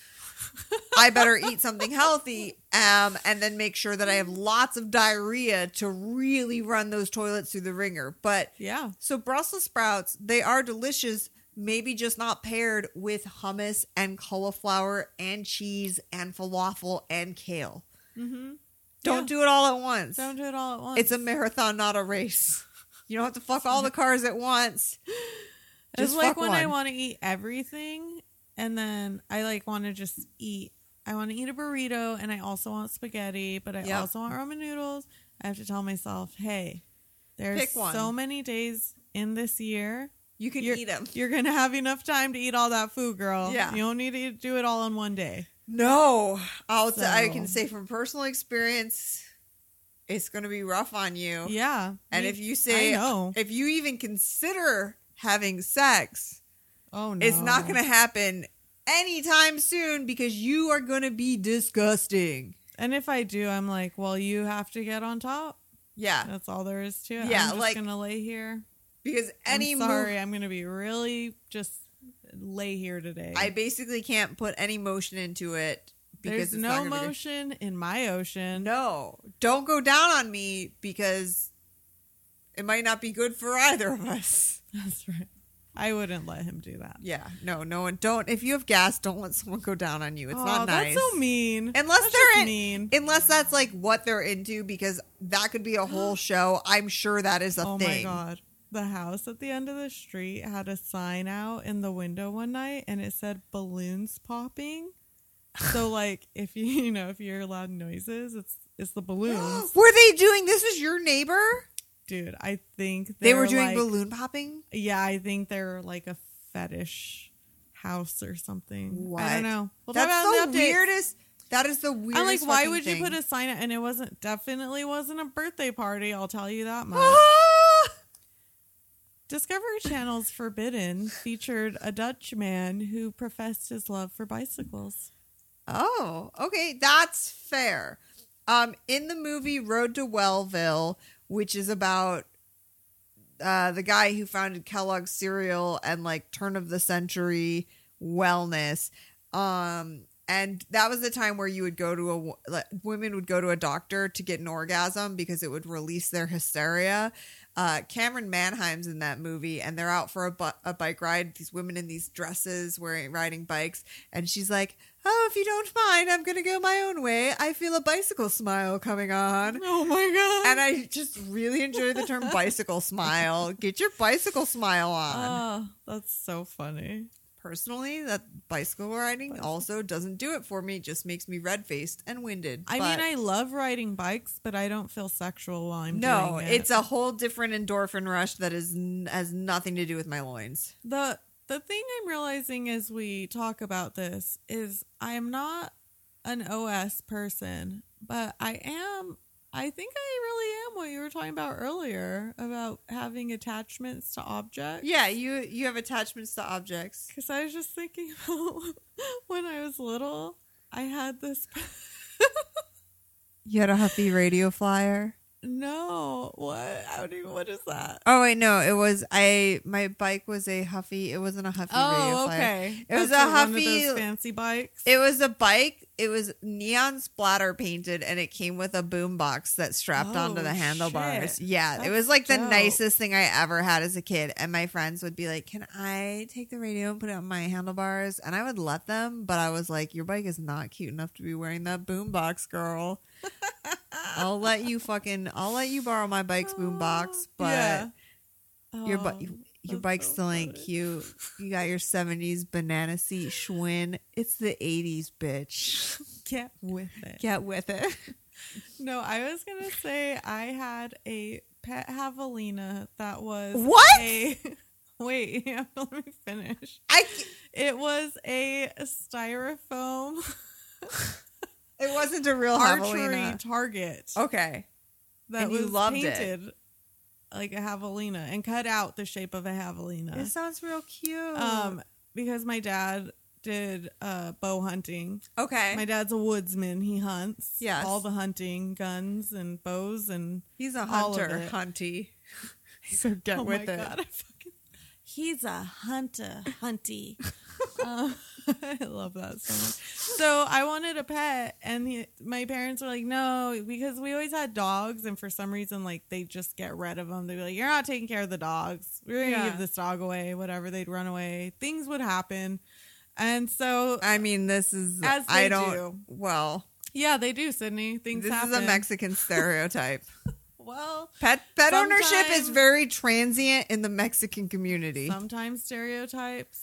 I better eat something healthy um, and then make sure that I have lots of diarrhea to really run those toilets through the ringer. But Yeah. so Brussels sprouts, they are delicious, maybe just not paired with hummus and cauliflower and cheese and falafel and kale. Mm-hmm. Don't Yeah. do it all at once. Don't do it all at once. It's a marathon, not a race. You don't have to fuck all the cars at once. It's like when I want to eat everything and then I like want to just eat. I want to eat a burrito and I also want spaghetti, but I Yep. also want ramen noodles. I have to tell myself, hey, there's one. so many days in this year. You can eat them. you're going to have enough time to eat all that food, girl. Yeah. You don't need to do it all in one day. No, I'll t- I can say from personal experience, it's going to be rough on you. Yeah. And Me- if you say, if you even consider having sex, Oh, no. It's not going to happen anytime soon because you are going to be disgusting. And if I do, I'm like, well, you have to get on top. Yeah, That's all there is to it. Yeah, I'm just like- gonna lay here. because any I'm sorry, I'm gonna be really just lay here today. I basically can't put any motion into it because There's no not gonna be motion in my ocean. No, don't go down on me because it might not be good for either of us. That's right. I wouldn't let him do that. Yeah, no, no one. Don't if you have gas, don't let someone go down on you. It's Aw, not nice. That's so mean. Unless That's they're just in- mean. Unless that's like what they're into, because that could be a whole show. I'm sure that is a oh thing. Oh my god. The house at the end of the street had a sign out in the window one night and it said balloons popping. So like if you you know, if you're loud noises, it's it's the balloons. Were they doing this? Is your neighbor? Dude, I think They were doing like- balloon popping. Yeah, I think they're like a fetish house or something. What? I don't know. We'll That's it the weirdest. That is the weirdest. I'm like, why would you put a sign out? And it wasn't definitely wasn't a birthday party. I'll tell you that much. Discovery Channel's Forbidden featured a Dutch man who professed his love for bicycles. oh, okay, that's fair. Um, in the movie Road to Wellville, which is about uh, the guy who founded Kellogg's cereal and like turn of the century wellness, um, and that was the time where you would go to a women would go to a doctor to get an orgasm because it would release their hysteria. Uh, Camryn Manheim's in that movie, and they're out for a, bu- a bike ride. These women in these dresses, wearing riding bikes, and she's like, "Oh, if you don't mind, I'm gonna go my own way. I feel a bicycle smile coming on." Oh my god. And I just really enjoy the term bicycle smile. Get your bicycle smile on. Oh, that's so funny. Personally, that bicycle riding Bicycle. also doesn't do it for me. It just makes me red faced and winded. I But mean, I love riding bikes, but I don't feel sexual while I'm no, doing it. No, it's a whole different endorphin rush that is has nothing to do with my loins. the the thing I'm realizing as we talk about this is I am not an OS person, but I am. I think I really am what you were talking about earlier about having attachments to objects. Yeah, you you have attachments to objects. Because I was just thinking about when I was little, I had this. You had a Huffy radio flyer. no, what? I don't even. What is that? Oh wait, no, it was I. My bike was a Huffy. It wasn't a Huffy radio Oh, flyer. okay. It was That's a one of Huffy- those fancy bikes. It was a bike. It was neon splatter painted, and it came with a boom box that strapped onto Oh, the handlebars. shit. Yeah, it was like the dope. nicest thing I ever had as a kid. And my friends would be like, "Can I take the radio and put it on my handlebars?" And I would let them, but I was like, "Your bike is not cute enough to be wearing that boom box, girl." I'll let you fucking. I'll let you borrow my bike's boom box, but Yeah. your Oh, bike. Your that's bike so still ain't cute. You got your 70s banana seat Schwinn. It's the 80s, bitch. Get with it. Get with it. No, I was gonna say I had a pet javelina that was What? A, wait, you let me finish. I It was a styrofoam it wasn't a real archery javelina. target Okay. that and you was loved it. Like a javelina and cut out the shape of a javelina. It sounds real cute. Um, because my dad did uh bow hunting. okay. My dad's a woodsman. He hunts. Yes. All the hunting, guns and bows and He's a hunter, hunty. So get oh with my it. God, I fucking, he's a hunter, hunty. um, I love that so much. So I wanted a pet, and he, my parents were like, "No," because we always had dogs, and for some reason, like they just get rid of them. They'd be like, "You're not taking care of the dogs. We're gonna Yeah. give this dog away." Whatever, they'd run away. Things would happen, and so I mean, this is As I don't. do. Well, yeah, they do, Sydney. Things this happen. is a Mexican stereotype. well, Pet pet ownership is very transient in the Mexican community. sometimes stereotypes.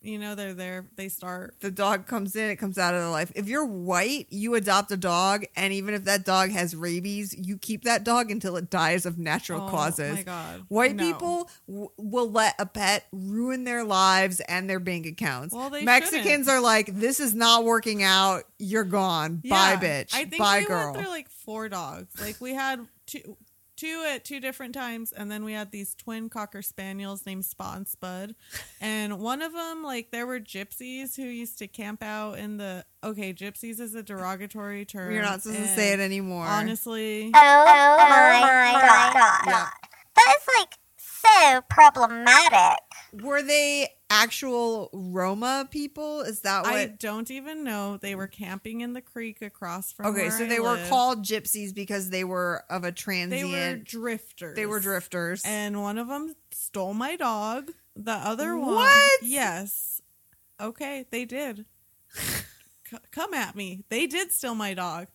You know, they're there. They start the dog comes in, it comes out of the life. If you're white, you adopt a dog, and even if that dog has rabies, you keep that dog until it dies of natural causes. Oh, causes. my God. White No. people w- will let a pet ruin their lives and their bank accounts. Well, they Mexicans shouldn't. are like, this is not working out. You're gone. Bye, bitch. I think Bye, we girl. went through like four dogs. Like we had two, two at two different times, and then we had these twin cocker spaniels named Spot and Spud. And one of them, like, there were gypsies who used to camp out in the. Okay, gypsies is a derogatory term. You're not supposed to say it anymore. Honestly, Oh, oh my god. Yeah. That is like so problematic. Were they actual Roma people? Is that what? I don't even know. They were camping in the creek across from. okay, where so I they were live. called gypsies because they were of a transient. They were drifters. They were drifters. and one of them stole my dog. The other one, What? Yes. Okay, they did. C- come at me. They did steal my dog.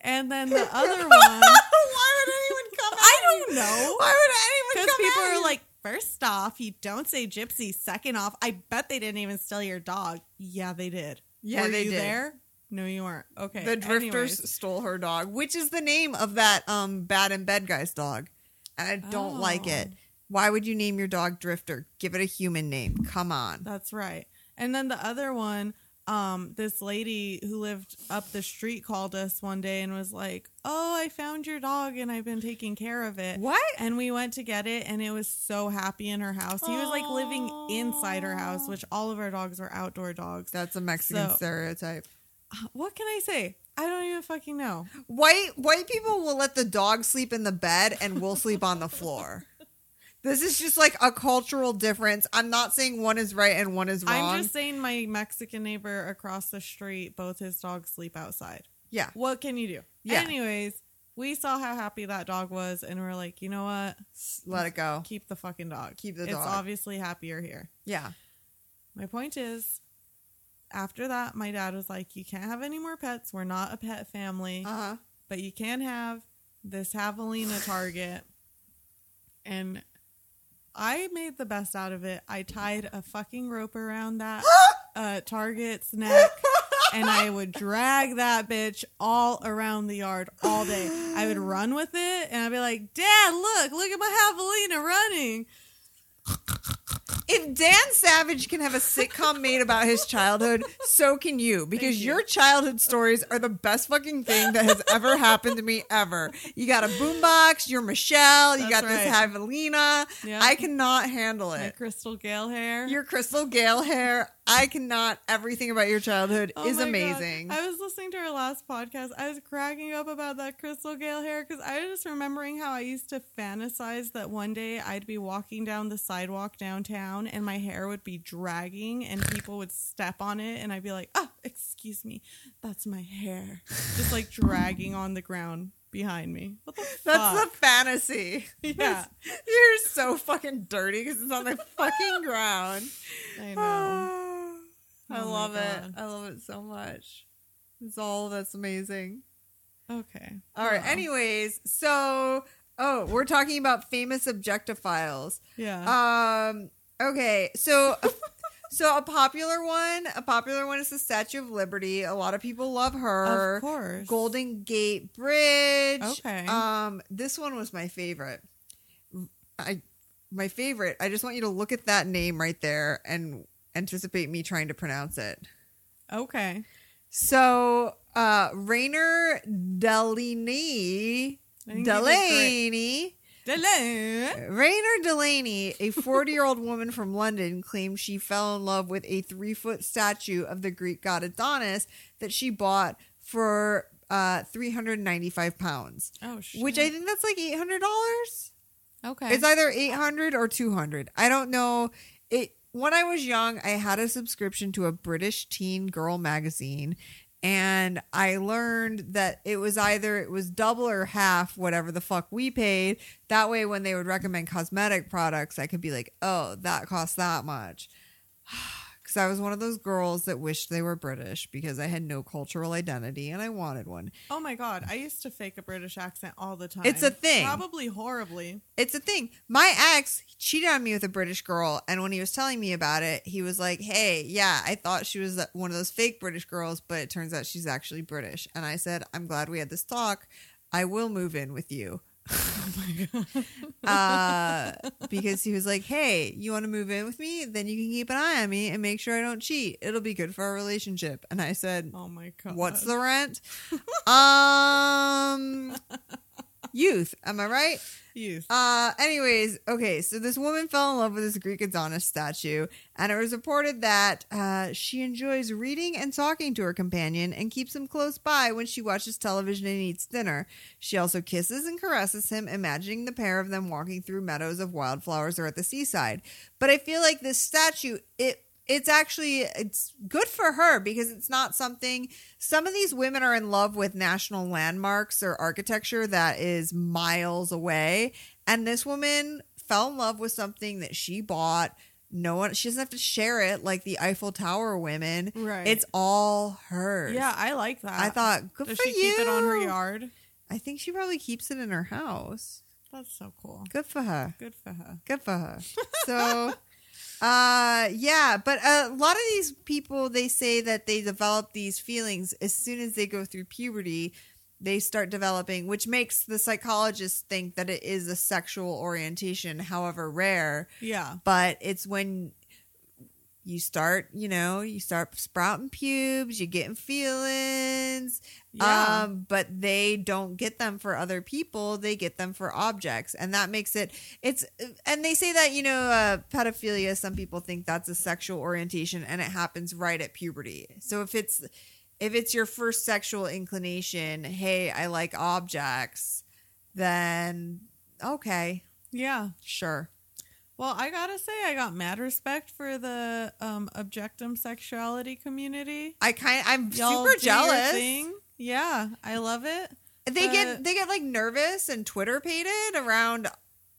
And then the other one, Why would anyone come? I don't know. Why would anyone because come? people at are like, first off, you don't say gypsy. Second off, I bet they didn't even steal your dog. Yeah, they did. Yeah, Were they you did. there? No, you weren't. Okay. the drifters anyways. stole her dog, which is the name of that um bad in bed guy's dog. And I don't like it. Oh. Why would you name your dog Drifter? Give it a human name. Come on. That's right. And then the other one, um, this lady who lived up the street called us one day and was like, "Oh, I found your dog and I've been taking care of it." What? And we went to get it, and it was so happy in her house. He was like living inside her house, which all of our dogs were outdoor dogs. That's a Mexican So- stereotype. What can I say? I don't even fucking know. White white people will let the dog sleep in the bed and we'll sleep on the floor. This is just like a cultural difference. I'm not saying one is right and one is wrong. I'm just saying, my Mexican neighbor across the street, both his dogs sleep outside. yeah. What can you do? Yeah. Anyways, we saw how happy that dog was, and we're like, you know what? Let it go. Keep the fucking dog. Keep the it's dog. It's obviously happier here. Yeah. My point is, after that, my dad was like, you can't have any more pets. We're not a pet family, Uh huh. but you can have this javelina target. And I made the best out of it. I tied a fucking rope around that uh, target's neck. and I would drag that bitch all around the yard all day. I would run with it and I'd be like, Dad, look, look at my javelina running. If Dan Savage can have a sitcom made about his childhood, so can you. Because you. your childhood stories are the best fucking thing that has ever happened to me ever. You got a boombox, you're Michelle, you That's got this right. javelina. Yeah. I cannot handle My it. Crystal Gayle hair. Your Crystal Gayle hair, I cannot. Everything about your childhood Oh is my God. amazing. I was listening to our last podcast. I was cracking up about that Crystal Gayle hair because I was just remembering how I used to fantasize that one day I'd be walking down the sidewalk downtown and my hair would be dragging and people would step on it and I'd be like, oh, excuse me, that's my hair. Just like dragging on the ground behind me. The That's the fantasy. Yeah. You're so fucking dirty because it's on the fucking ground. I know. I Oh my love it. I love it so much. It's all that's amazing. Okay. All right. Well, Anyways, so oh, we're talking about famous objectophiles. Yeah. Um. Okay. So. So a popular one, a popular one is the Statue of Liberty. A lot of people love her. of course. Golden Gate Bridge. Okay. Um, this one was my favorite. I my favorite. I just want you to look at that name right there and anticipate me trying to pronounce it. Okay. So, uh Rainer Delaney I think you did great. Delaney Delaney, a 40 year old woman from London, claims she fell in love with a three foot statue of the Greek god Adonis that she bought for uh, 395 pounds, Oh shit. which I think that's like $800. okay. It's either 800 or 200. I don't know. It when I was young, I had a subscription to a British teen girl magazine and I learned that it was either it was double or half whatever the fuck we paid. That way when they would recommend cosmetic products, I could be like, "Oh, that costs that much." Cuz I was one of those girls that wished they were British because I had no cultural identity and I wanted one. Oh my god, I used to fake a British accent all the time. It's a thing. Probably horribly. it's a thing. My ex cheated on me with a British girl, and when he was telling me about it, he was like, "Hey, yeah, I thought she was uh, one of those fake British girls, but it turns out she's actually British." And I said, "I'm glad we had this talk. I will move in with you." Oh my god. Uh, because he was like, "Hey, you want to move in with me? Then you can keep an eye on me and make sure I don't cheat. It'll be good for our relationship." And I said, Oh my god. What's the rent? um, youth. Am I right? youth? Uh, anyways, okay, so this woman fell in love with this Greek Adonis statue, and it was reported that uh, she enjoys reading and talking to her companion and keeps him close by when she watches television and eats dinner. She also kisses and caresses him, imagining the pair of them walking through meadows of wildflowers or at the seaside. But I feel like this statue, it it's actually it's good for her because it's not something some of these women are in love with national landmarks or architecture that is miles away and this woman fell in love with something that she bought no one she doesn't have to share it like the eiffel tower women Right. it's all hers yeah, I like that. i thought good Does for she you keep it on her yard? i think she probably keeps it in her house That's so cool. good for her Good for her. good for her so uh yeah but a lot of these people they say that they develop these feelings as soon as they go through puberty they start developing which makes the psychologists think that it is a sexual orientation however rare Yeah. but it's when you start you know you start sprouting pubes you getting feelings. Yeah. um but they don't get them for other people they get them for objects. And that makes it it's and they say that you know uh pedophilia some people think that's a sexual orientation and it happens right at puberty. So if it's if it's your first sexual inclination hey i like objects then okay. Yeah. sure Well, I gotta say, I got mad respect for the um, objectum sexuality community. i kind i'm Y'all super jealous. Yeah, I love it. they But- get they get like nervous and Twitter pated around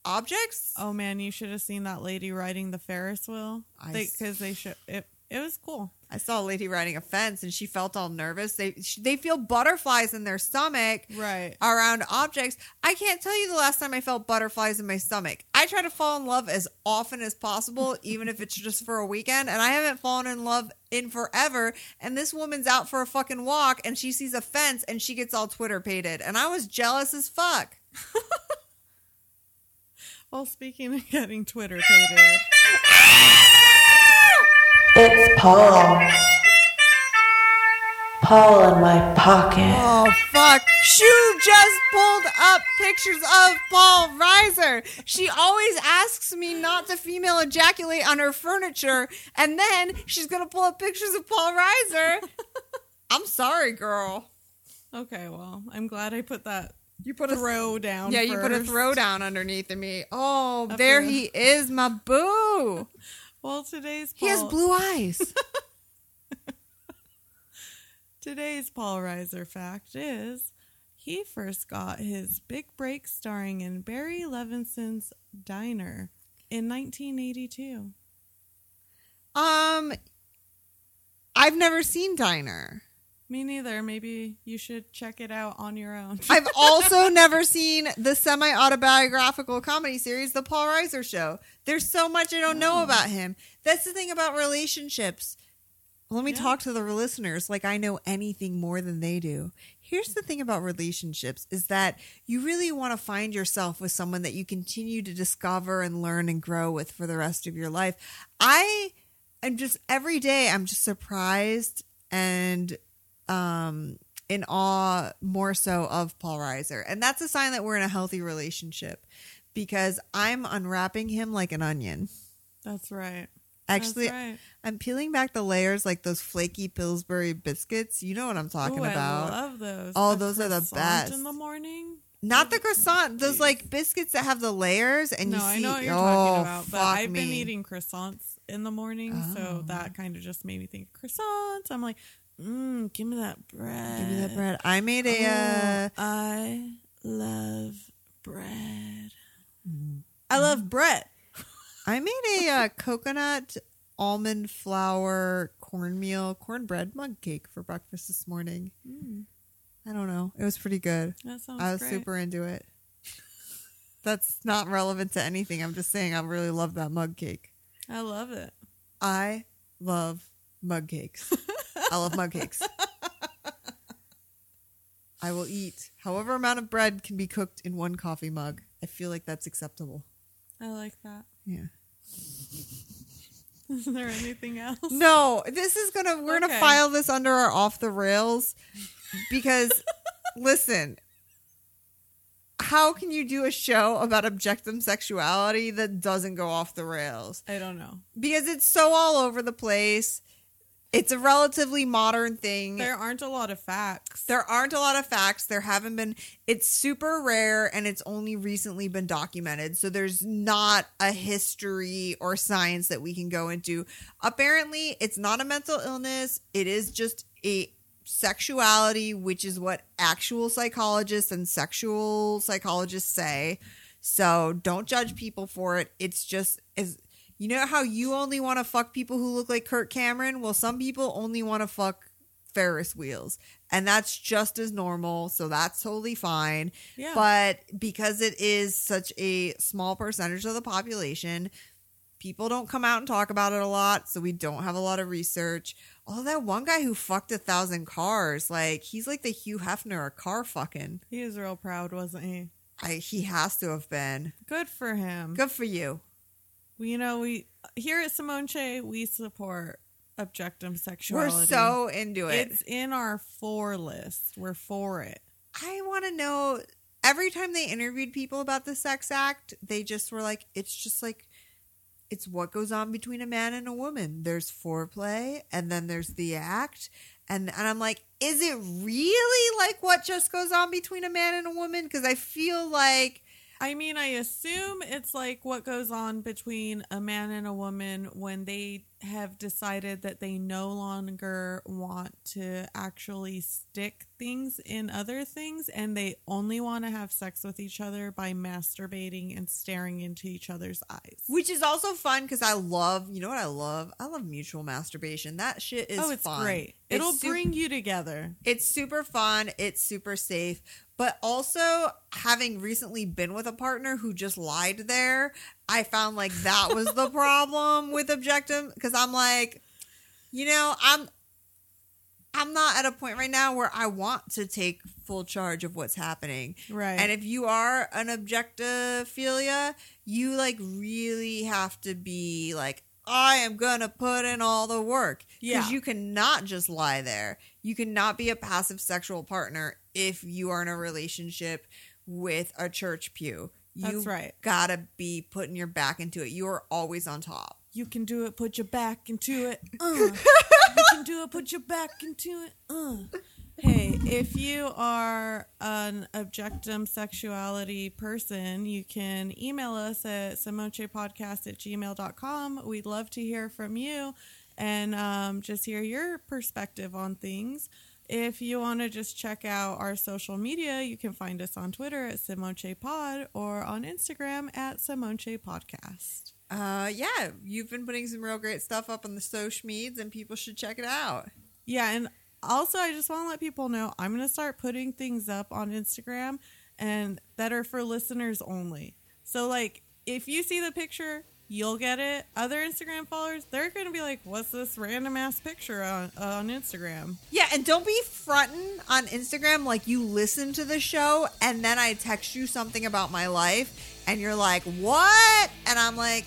objects. Oh man, you should have seen that lady riding the Ferris wheel. Because they, should. It, it was cool. I saw a lady riding a fence and she felt all nervous. They they feel butterflies in their stomach Right. around objects. I can't tell you the last time I felt butterflies in my stomach. I try to fall in love as often as possible, even if it's just for a weekend. And I haven't fallen in love in forever. And this woman's out for a fucking walk and she sees a fence and she gets all Twitter pated. And I was jealous as fuck. Well, speaking of getting Twitter pated, It's Paul. Paul in my pocket. Oh fuck! Shu just pulled up pictures of Paul Reiser. She always asks me not to female ejaculate on her furniture, and then she's gonna pull up pictures of Paul Reiser. I'm sorry, girl. okay, well, I'm glad I put that You put a throw down. yeah, you put a first. throw down underneath of me. Oh, Up there here. he is, my boo. Well, today's He has blue eyes. Today's Paul Reiser fact is he first got his big break starring in Barry Levinson's Diner in 1982. um, I've never seen Diner. Me neither. Maybe you should check it out on your own. I've also never seen the semi autobiographical comedy series, The Paul Reiser Show. There's so much I don't know oh. about him. That's the thing about relationships. Let me Yeah. talk to the listeners like I know anything more than they do. Here's the thing about relationships is that you really want to find yourself with someone that you continue to discover and learn and grow with for the rest of your life. I am just every day I'm just surprised and um in awe more so of Paul Reiser. And that's a sign that we're in a healthy relationship because I'm unwrapping him like an onion. That's right. Actually, That's right. I'm peeling back the layers like those flaky Pillsbury biscuits. You know what I'm talking Ooh, about. I love those. Oh, A those are the best. In the morning. Not the croissant, those like biscuits that have the layers and no, you see I know what you're oh, talking about, but I've been eating croissants in the morning, Oh. so that kind of just made me think croissants. I'm like, mmm, give me that bread. Give me that bread. I made a uh, Oh, I love bread. Mm-hmm. I love bread. I made a uh, coconut almond flour cornmeal cornbread mug cake for breakfast this morning. I don't know. It was pretty good. That sounds I was great. super into it. That's not relevant to anything. I'm just saying I really love that mug cake. I love it. I love mug cakes. I love mug cakes. I will eat however amount of bread can be cooked in one coffee mug. I feel like that's acceptable. I like that. Yeah. Is there anything else? No, this is gonna we're gonna Okay. file this under our off the rails because listen, how can you do a show about objectum sexuality that doesn't go off the rails? I don't know. Because it's so all over the place. It's a relatively modern thing. There aren't a lot of facts. There aren't a lot of facts. There haven't been. It's super rare and it's only recently been documented. So there's not a history or science that we can go into. Apparently, it's not a mental illness. It is just a sexuality, which is what actual psychologists and sexual psychologists say. So don't judge people for it. It's just as you know how you only want to fuck people who look like Kirk Cameron? Well, some people only want to fuck Ferris wheels. And that's just as normal. So that's totally fine. Yeah. But because it is such a small percentage of the population, people don't come out and talk about it a lot. So we don't have a lot of research. Oh, that one guy who fucked a thousand cars, like he's like the Hugh Hefner of car fucking. he was real proud, wasn't he? I, he has to have been. Good for him. Good for you. You know, we here at Simone Che, we support objectum sexuality. We're so into it. It's in our for list. We're for it. I want to know every time they interviewed people about the sex act, they just were like, it's just like, it's what goes on between a man and a woman. There's foreplay and then there's the act. And, and I'm like, is it really like what just goes on between a man and a woman? Because I feel like, I mean, I assume it's like what goes on between a man and a woman when they have decided that they no longer want to actually stick things in other things and they only want to have sex with each other by masturbating and staring into each other's eyes. Which is also fun because I love, you know what I love? I love mutual masturbation. That shit is oh, it's fun. great. It's It'll su- bring you together. It's super fun. It's super safe. But also, having recently been with a partner who just lied there, I found like that was the problem with objective because I'm like, you know, I'm I'm not at a point right now where I want to take full charge of what's happening. Right. And if you are an objectophilia, you like really have to be like, I am gonna put in all the work. Yeah. Because you cannot just lie there. You cannot be a passive sexual partner if you are in a relationship with a church pew. You That's right. Gotta be putting your back into it. You are always on top. You can do it. Put your back into it. Uh. you can do it. Put your back into it. Uh. Hey, if you are an objectum sexuality person, you can email us at simochepodcast at gmail.com. We'd love to hear from you and um, just hear your perspective on things. If you want to just check out our social media, you can find us on Twitter at Simoche Pod or on Instagram at Simoche Podcast. Uh yeah, you've been putting some real great stuff up on the social medias and people should check it out. Yeah, and also I just want to let people know I'm going to start putting things up on Instagram and that are for listeners only. So like if you see the picture, you'll get it. Other Instagram followers, they're going to be like, "What's this random ass picture on on Instagram?" Yeah, and don't be fronting on Instagram like you listen to the show and then I text you something about my life and you're like, "What?" And I'm like,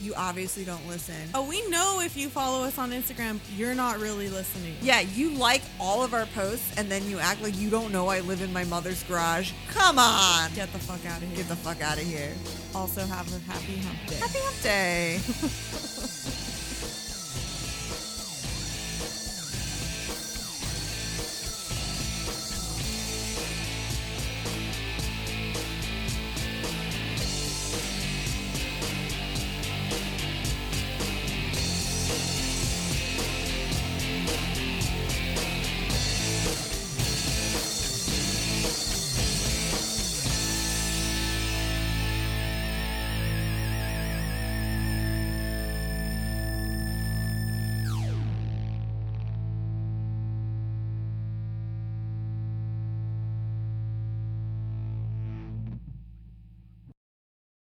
"You obviously don't listen." Oh, we know if you follow us on Instagram, you're not really listening. Yeah, you like all of our posts and then you act like you don't know I live in my mother's garage. Come on. Get the fuck out of here. Get the fuck out of here. also have a happy hump day. Happy hump day.